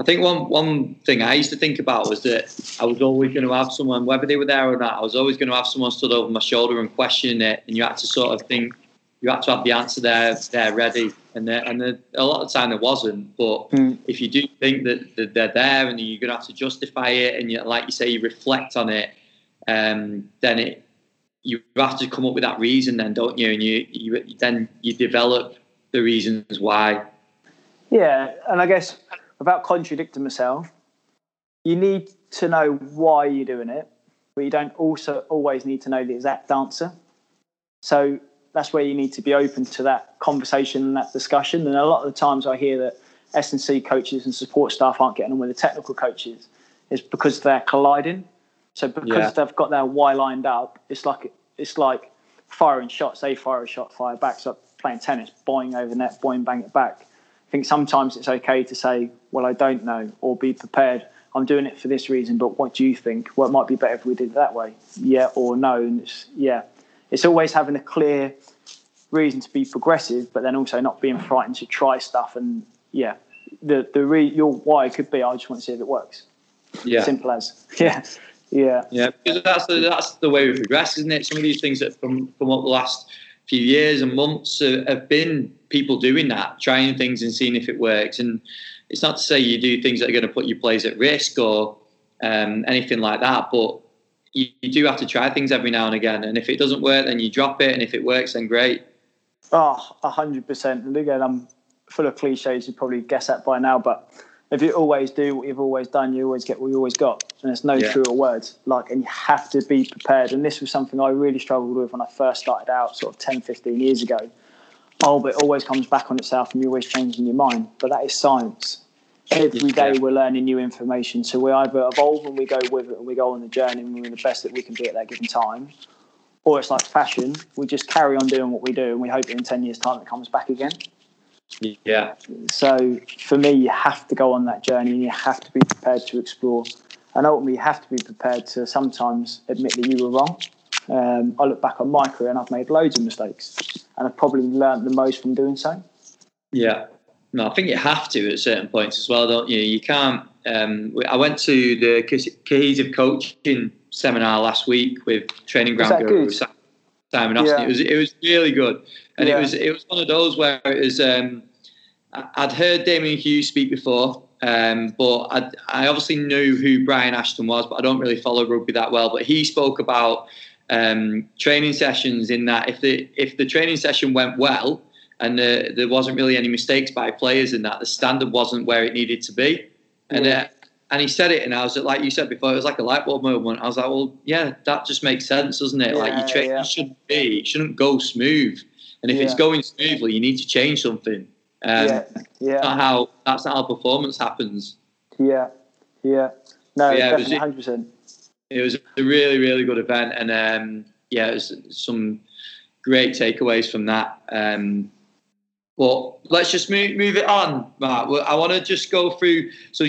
I think one one thing I used to think about was that I was always going to have someone, whether they were there or not, I was always going to have someone stood over my shoulder and questioning it, and you had to sort of think you had to have the answer there there ready, and there, and there, a lot of the time there wasn't. But Mm. if you do think that, that they're there and you're going to have to justify it, and you, like you say, you reflect on it, um, then it you have to come up with that reason, then don't you? And you, you then you develop the reasons why. Yeah, and I guess without contradicting myself, you need to know why you're doing it, but you don't also always need to know the exact answer. So that's where you need to be open to that conversation and that discussion. And a lot of the times I hear that S and C coaches and support staff aren't getting on with the technical coaches is because they're colliding. So because Yeah. they've got their why lined up, it's like it's like firing shots. They fire a shot, fire back. Like playing tennis, boing over net, boing, bang it back. I think sometimes it's okay to say, "Well, I don't know," or be prepared. I'm doing it for this reason, but what do you think? Well, it might be better if we did it that way. Yeah or no? And it's, yeah, it's always having a clear reason to be progressive, but then also not being frightened to try stuff. And yeah, the the re, your why could be, I just want to see if it works. Yeah. Simple as. Yeah, yeah, Yeah, because that's the, that's the way we progress, isn't it? Some of these things that come, come up the last few years and months have been people doing that, trying things and seeing if it works. And it's not to say you do things that are going to put your players at risk or um, anything like that, but you, you do have to try things every now and again. And if it doesn't work, then you drop it. And if it works, then great. Oh, a hundred percent. And again, I'm full of cliches. You probably guess that by now, but if you always do what you've always done, you always get what you always got. And there's no Yeah. truer words. Like, and you have to be prepared. And this was something I really struggled with when I first started out, sort of 10, 15 years ago. Oh, but it always comes back on itself, and you're always changing your mind. But that is science. Every day Yeah. we're learning new information. So we either evolve and we go with it, and we go on the journey, and we're the best that we can be at that given time, or it's like fashion. We just carry on doing what we do, and we hope in 10 years' time it comes back again. Yeah, So for me, you have to go on that journey and you have to be prepared to explore. And ultimately, you have to be prepared to sometimes admit that you were wrong. Um, I look back on my career and I've made loads of mistakes, and I've probably learned the most from doing so. yeah. No, I think you have to at certain points as well, don't you? You can't. Um, I went to the co- cohesive coaching seminar last week with training ground guru good? Simon Austin. Yeah. It was it was really good, and Yeah. it was it was one of those where it was. Um, I'd heard Damian Hughes speak before, um, but I, I obviously knew who Brian Ashton was, but I don't really follow rugby that well. But he spoke about um, training sessions in that if the if the training session went well and uh, there wasn't really any mistakes by players in that, the standard wasn't where it needed to be, and. Uh, and he said it, and I was like you said before, it was like a light bulb moment. I was like, well, yeah, that just makes sense, doesn't it? like Yeah, your training yeah. shouldn't be, it shouldn't go smooth, and if it's going smoothly, you need to change something. Um, yeah, yeah, not how that's not how performance happens. yeah, yeah. No, Yeah, it was- definitely, hundred percent. It was a really, really good event, and um, yeah, it was some great takeaways from that. Um, but let's just move, move it on, Mark. I want to just go through. So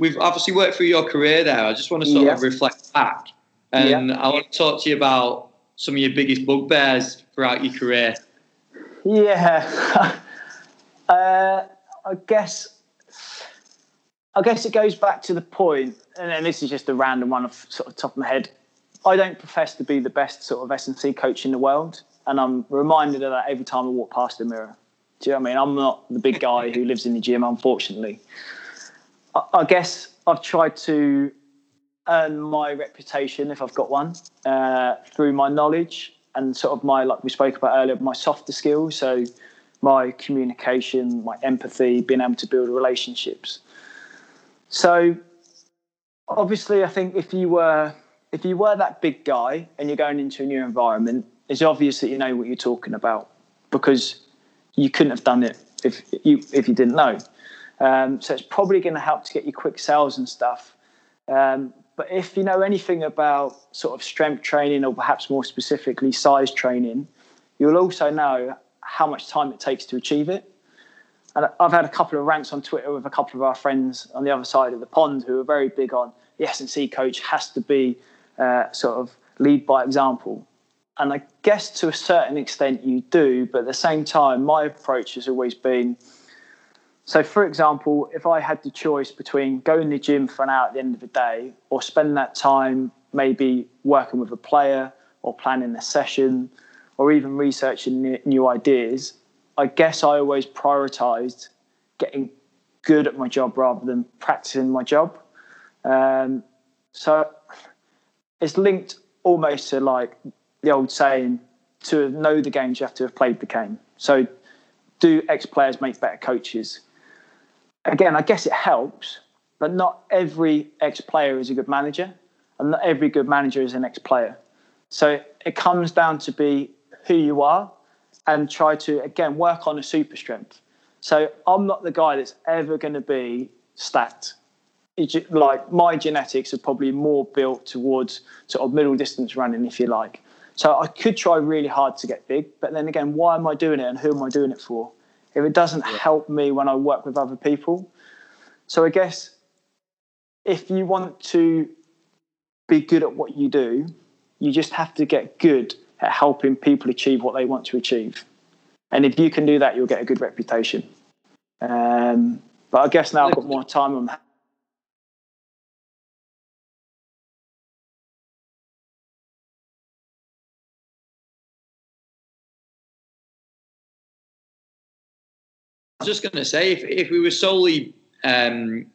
we've obviously worked through your career there. I just want to sort Yeah. of reflect back, and I want to talk to you about some of your biggest bugbears throughout your career. Yeah, uh, I guess. I guess it goes back to the point, and, and this is just a random one off sort of top of my head. I don't profess to be the best sort of S and C coach in the world, and I'm reminded of that every time I walk past the mirror. Do you know what I mean? I'm not the big guy who lives in the gym, unfortunately. I, guess I've tried to earn my reputation, if I've got one, uh, through my knowledge and sort of my, like we spoke about earlier, my softer skills. So my communication, my empathy, being able to build relationships. So obviously, I think if you were if you were that big guy and you're going into a new environment, it's obvious that you know what you're talking about because you couldn't have done it if you if you didn't know. Um, so it's probably going to help to get you quick sales and stuff. Um, but if you know anything about sort of strength training or perhaps more specifically size training, you'll also know how much time it takes to achieve it. And I've had a couple of rants on Twitter with a couple of our friends on the other side of the pond who are very big on the S&C coach has to be uh, sort of lead by example. And I guess to a certain extent you do, but at the same time, my approach has always been so, for example, if I had the choice between going to the gym for an hour at the end of the day or spend that time maybe working with a player or planning a session or even researching new ideas, I guess I always prioritized getting good at my job rather than practicing my job. Um, so it's linked almost to like the old saying to know the games, you have to have played the game. So do ex players make better coaches? Again, I guess it helps, but not every ex player is a good manager, and not every good manager is an ex player. So it comes down to be who you are and try to, again, work on a super strength. So I'm not the guy that's ever going to be stacked. Like my genetics are probably more built towards sort of middle distance running, if you like. So I could try really hard to get big, but then again, why am I doing it and who am I doing it for? If it doesn't yeah. help me when I work with other people. So I guess if you want to be good at what you do, you just have to get good at helping people achieve what they want to achieve. And if you can do that, you'll get a good reputation. Um, but I guess now I've got more time on was just going to say, if, if we were solely um,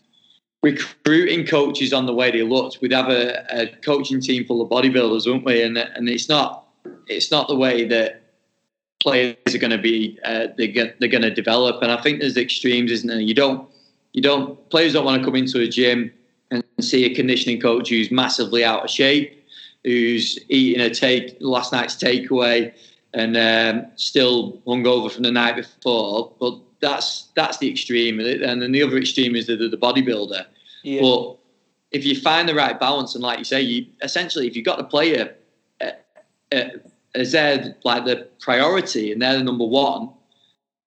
recruiting coaches on the way they looked, we'd have a, a, coaching team full of bodybuilders, wouldn't we? And and it's not it's not the way that players are going to be uh, they're, they're going to develop. And I think there's extremes, isn't there? You don't you don't players don't want to come into a gym and see a conditioning coach who's massively out of shape, who's eating a take last night's takeaway and um, still hungover from the night before, but that's that's the extreme, and then the other extreme is the, the, the bodybuilder. Yeah. But if you find the right balance, and like you say, you essentially if you've got the player as their like the priority and they're the number one,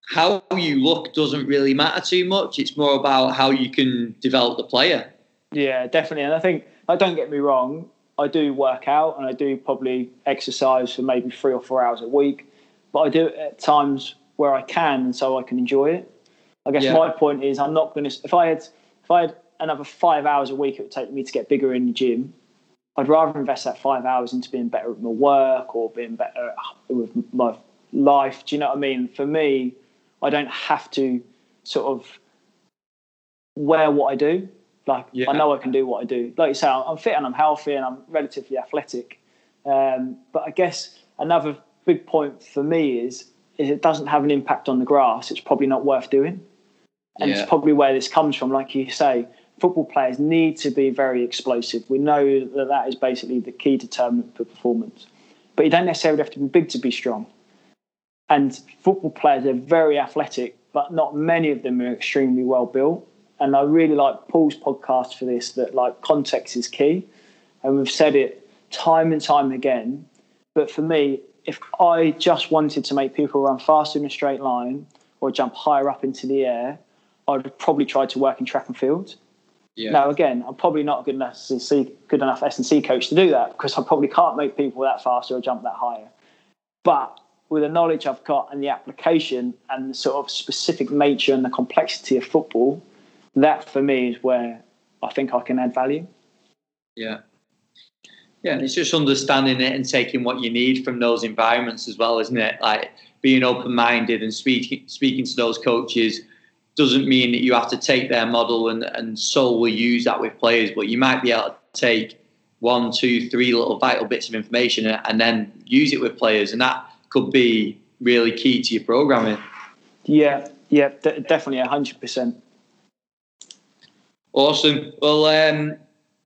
how you look doesn't really matter too much. It's more about how you can develop the player. Yeah, definitely. And I think, like, don't get me wrong, I do work out and I do probably exercise for maybe three or four hours a week, but I do it at times where I can, and so I can enjoy it. I guess yeah. my point is, I'm not going to. If I had, if I had another five hours a week, it would take me to get bigger in the gym. I'd rather invest that five hours into being better at my work or being better with my life. Do you know what I mean? For me, I don't have to sort of wear what I do. Like yeah. I know I can do what I do. Like you say, I'm fit and I'm healthy and I'm relatively athletic. Um, but I guess another big point for me is if it doesn't have an impact on the grass, it's probably not worth doing. And yeah. it's probably where this comes from. Like you say, football players need to be very explosive. We know that that is basically the key determinant for performance. But you don't necessarily have to be big to be strong. And football players are very athletic, but not many of them are extremely well built. And I really like Paul's podcast for this that like context is key. And we've said it time and time again. But for me, if I just wanted to make people run faster in a straight line or jump higher up into the air, I'd probably try to work in track and field. Yeah. Now, again, I'm probably not good enough S&C, good enough S and C coach to do that because I probably can't make people that faster or jump that higher. But with the knowledge I've got and the application and the sort of specific nature and the complexity of football, that for me is where I think I can add value. Yeah. Yeah, and it's just understanding it and taking what you need from those environments as well, isn't it? Like being open minded and speaking speaking to those coaches doesn't mean that you have to take their model and, and solely use that with players, but you might be able to take one, two, three little vital bits of information and then use it with players, and that could be really key to your programming. Yeah, yeah, d- definitely, hundred percent. Awesome. Well, um,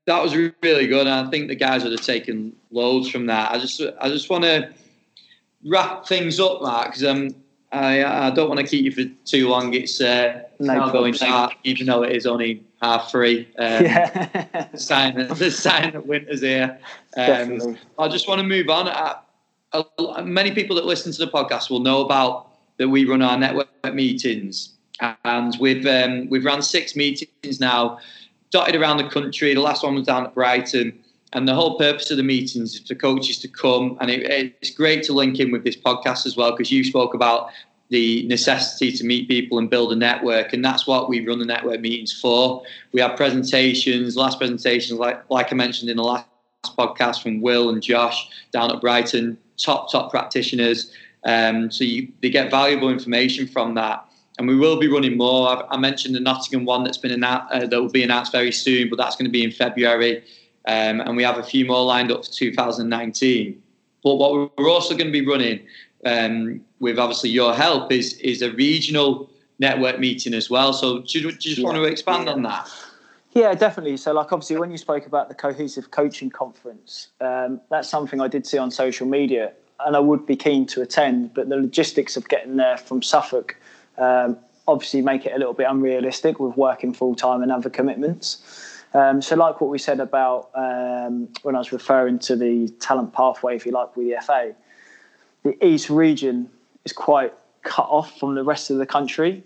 that was really good. And I think the guys would have taken loads from that. I just I just want to wrap things up, Mark, because um, I I don't want to keep you for too long. It's uh, no now going dark, even though it is only half three. Um, yeah. sign the sign that winter's here. Um, I just want to move on. I, I, many people that listen to the podcast will know about that we run our network meetings, and we've um, we've run six meetings now dotted around the country. The last one was down at Brighton. And the whole purpose of the meetings is for coaches to come. And it, it's great to link in with this podcast as well, because you spoke about the necessity to meet people and build a network. And that's what we run the network meetings for. We have presentations, last presentations, like, like I mentioned in the last podcast from Will and Josh down at Brighton, top top practitioners. Um, so you, they get valuable information from that. And we will be running more. I, I mentioned the Nottingham one that's been announced, uh, that will be announced very soon, but that's going to be in February. Um, and we have a few more lined up for 2019. But what we're also going to be running um, with obviously your help is is a regional network meeting as well. So do you, do you just yeah. want to expand on that? Yeah, definitely. So, like, obviously, when you spoke about the cohesive coaching conference, um, that's something I did see on social media, and I would be keen to attend. But the logistics of getting there from Suffolk um, obviously make it a little bit unrealistic with working full time and other commitments. Um, so, like what we said about um, when I was referring to the talent pathway, if you like, with the FA, the East region is quite cut off from the rest of the country.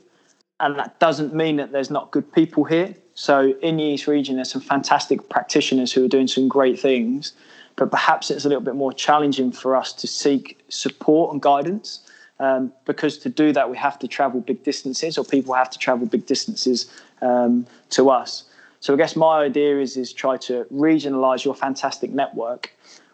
And that doesn't mean that there's not good people here. So, in the East region, there's some fantastic practitioners who are doing some great things. But perhaps it's a little bit more challenging for us to seek support and guidance. Um, because to do that, we have to travel big distances, or people have to travel big distances um, to us. So I guess my idea is is try to regionalize your fantastic network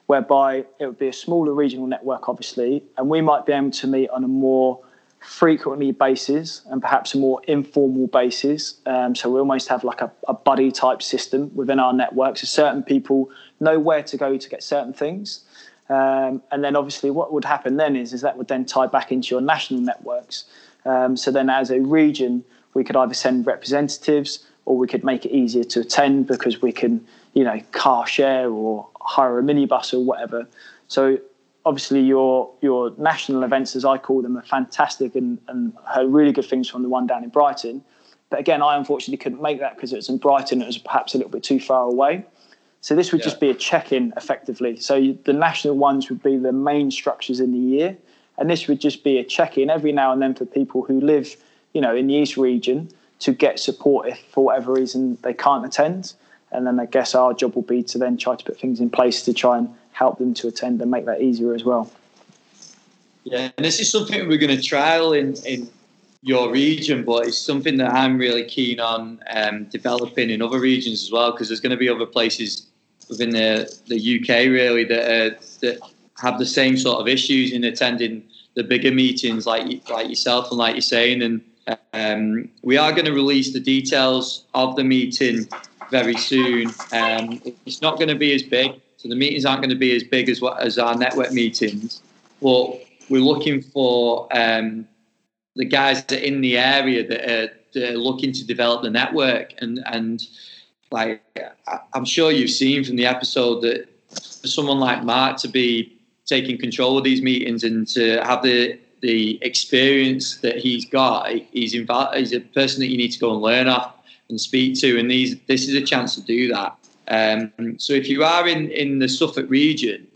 whereby it would be a smaller regional network, obviously, and we might be able to meet on a more frequently basis and perhaps a more informal basis. Um, so we almost have like a, a, buddy type system within our network. So certain people know where to go to get certain things. Um, and then obviously what would happen then is, is that would then tie back into your national networks. Um, so then as a region, we could either send representatives or we could make it easier to attend because we can, you know, car share or hire a minibus or whatever. So obviously your your national events, as I call them, are fantastic and, and heard really good things from the one down in Brighton. But again, I unfortunately couldn't make that because it was in Brighton. It was perhaps a little bit too far away. So this would yeah. just be a check-in, effectively. So you, the national ones would be the main structures in the year, and this would just be a check-in every now and then for people who live, you know, in the East region to get support if for whatever reason they can't attend. And then I guess our job will be to then try to put things in place to try and help them to attend and make that easier as well. Yeah, and this is something we're going to trial in, in your region, but it's something that I'm really keen on um, developing in other regions as well, because there's going to be other places within the, the UK really that, uh, that have the same sort of issues in attending the bigger meetings like like yourself and like you're saying and um, we are going to release the details of the meeting very soon. Um, it's not going to be as big, so the meetings aren't going to be as big as what as our network meetings. But we're looking for um, the guys that are in the area that are, that are, looking to develop the network, and and like I'm sure you've seen from the episode that for someone like Mark to be taking control of these meetings and to have the the experience that he's got, he's, inv- he's a person that you need to go and learn off and speak to, and these, this is a chance to do that. Um, so if you are in, in the Suffolk region,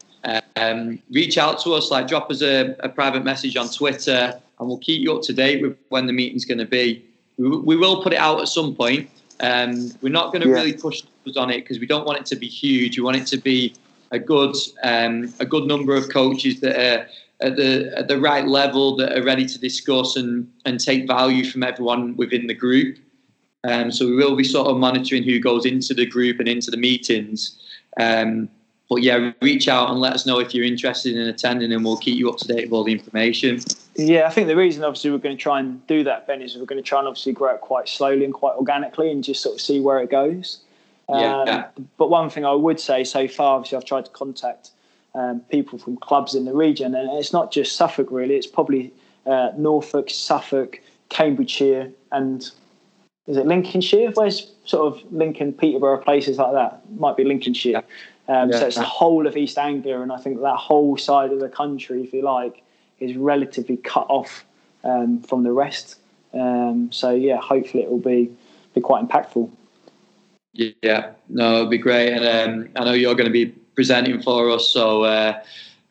um, reach out to us, like drop us a, a, private message on Twitter, and we'll keep you up to date with when the meeting's going to be. We, we, will put it out at some point. Um, we're not going to yeah. really push on it because we don't want it to be huge. We want it to be a good um, a good number of coaches that are at the at the right level that are ready to discuss and and take value from everyone within the group. Um, so we will be sort of monitoring who goes into the group and into the meetings. Um, but yeah, reach out and let us know if you're interested in attending, and we'll keep you up to date with all the information. Yeah, I think the reason obviously we're going to try and do that, Ben, is we're going to try and obviously grow it quite slowly and quite organically, and just sort of see where it goes. Um, yeah. But one thing I would say so far, obviously, I've tried to contact um, people from clubs in the region. And it's not just Suffolk, really. It's probably uh, Norfolk, Suffolk, Cambridgeshire, and is it Lincolnshire? Where's sort of Lincoln, Peterborough, places like that? Might be Lincolnshire. Um, yeah. So it's the whole of East Anglia, and I think that whole side of the country, if you like, is relatively cut off um, from the rest. Um, so yeah, hopefully it will be be quite impactful. Yeah, no, it'll be great, and um, I know you're going to be presenting for us. So uh,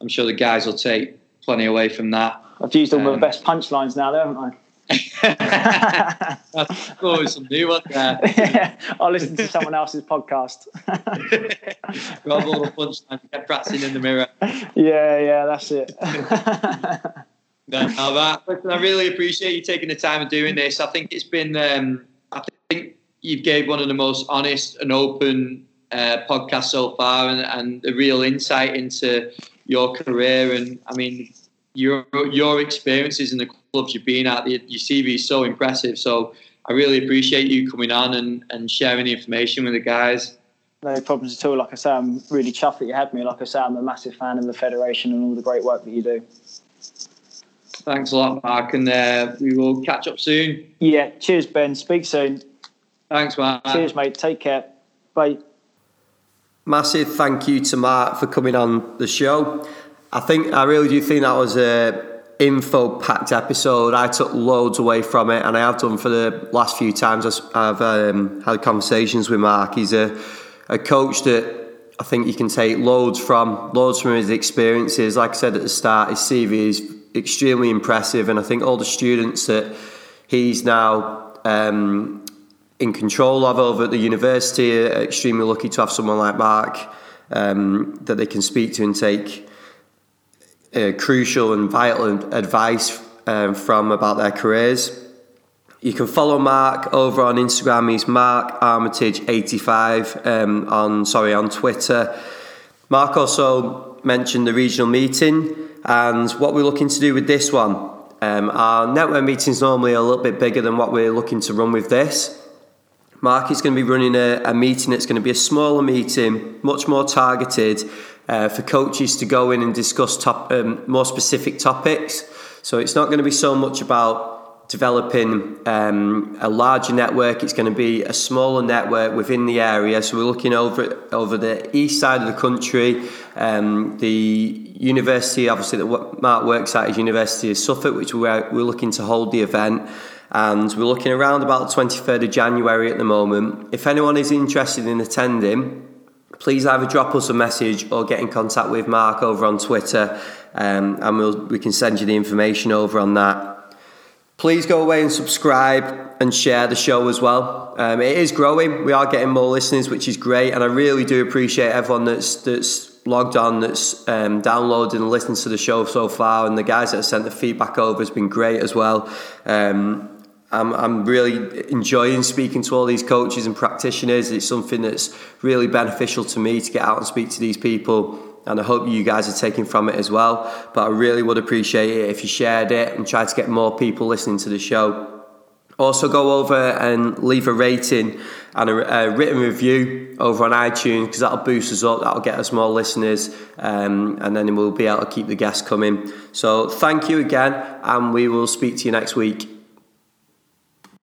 I'm sure the guys will take plenty away from that. I've used all um, my best punchlines now, though, haven't I? That's always some new ones there. yeah, I'll listen to someone else's podcast. Grab all the punchlines, get practicing in the mirror. Yeah, yeah, that's it. no, no, that, listen, I really appreciate you taking the time and doing this. I think it's been, um, I think you've gave one of the most honest and open uh, podcast so far and, and the real insight into your career. And I mean, your your experiences in the clubs you've been at, your CV is so impressive. So I really appreciate you coming on and, and sharing the information with the guys. No problems at all. Like I say, I'm really chuffed that you had me. Like I say, I'm a massive fan of the federation and all the great work that you do. Thanks a lot, Mark, and uh, we will catch up soon. Yeah, cheers, Ben. Speak soon. Thanks, Mark. Cheers, mate. Take care. Bye. Massive thank you to Mark for coming on the show. I think I really do think that was a info packed episode. I took loads away from it, and I have done for the last few times I've um, had conversations with Mark. He's a, a coach that I think you can take loads from, loads from his experiences. Like I said at the start, his CV is extremely impressive, and I think all the students that he's now um, in control of over at the university are extremely lucky to have someone like Mark um, that they can speak to and take uh, crucial and vital advice um, from about their careers. You can follow Mark over on Instagram. He's Mark Armitage eighty five um, on sorry on Twitter. Mark also mentioned the regional meeting and what we're looking to do with this one. Um, our network meeting's normally a little bit bigger than what we're looking to run with this. Mark is going to be running a, a meeting that's going to be a smaller meeting, much more targeted uh, for coaches to go in and discuss top, um, more specific topics. So it's not going to be so much about developing um, a larger network. It's going to be a smaller network within the area. So we're looking over over the east side of the country. Um, the university, obviously, that Mark works at is University of Suffolk, which we're, we're looking to hold the event. And we're looking around about the 23rd of January at the moment. If anyone is interested in attending, please either drop us a message or get in contact with Mark over on Twitter, um, and we'll, we can send you the information over on that. Please go away and subscribe and share the show as well. Um, it is growing. We are getting more listeners, which is great, and I really do appreciate everyone that's that's logged on, that's um, downloaded and listened to the show so far, and the guys that have sent the feedback over has been great as well. Um, I'm, I'm really enjoying speaking to all these coaches and practitioners. It's something that's really beneficial to me to get out and speak to these people. And I hope you guys are taking from it as well. But I really would appreciate it if you shared it and tried to get more people listening to the show. Also, go over and leave a rating and a, a written review over on iTunes because that'll boost us up, that'll get us more listeners, um, and then we'll be able to keep the guests coming. So, thank you again, and we will speak to you next week.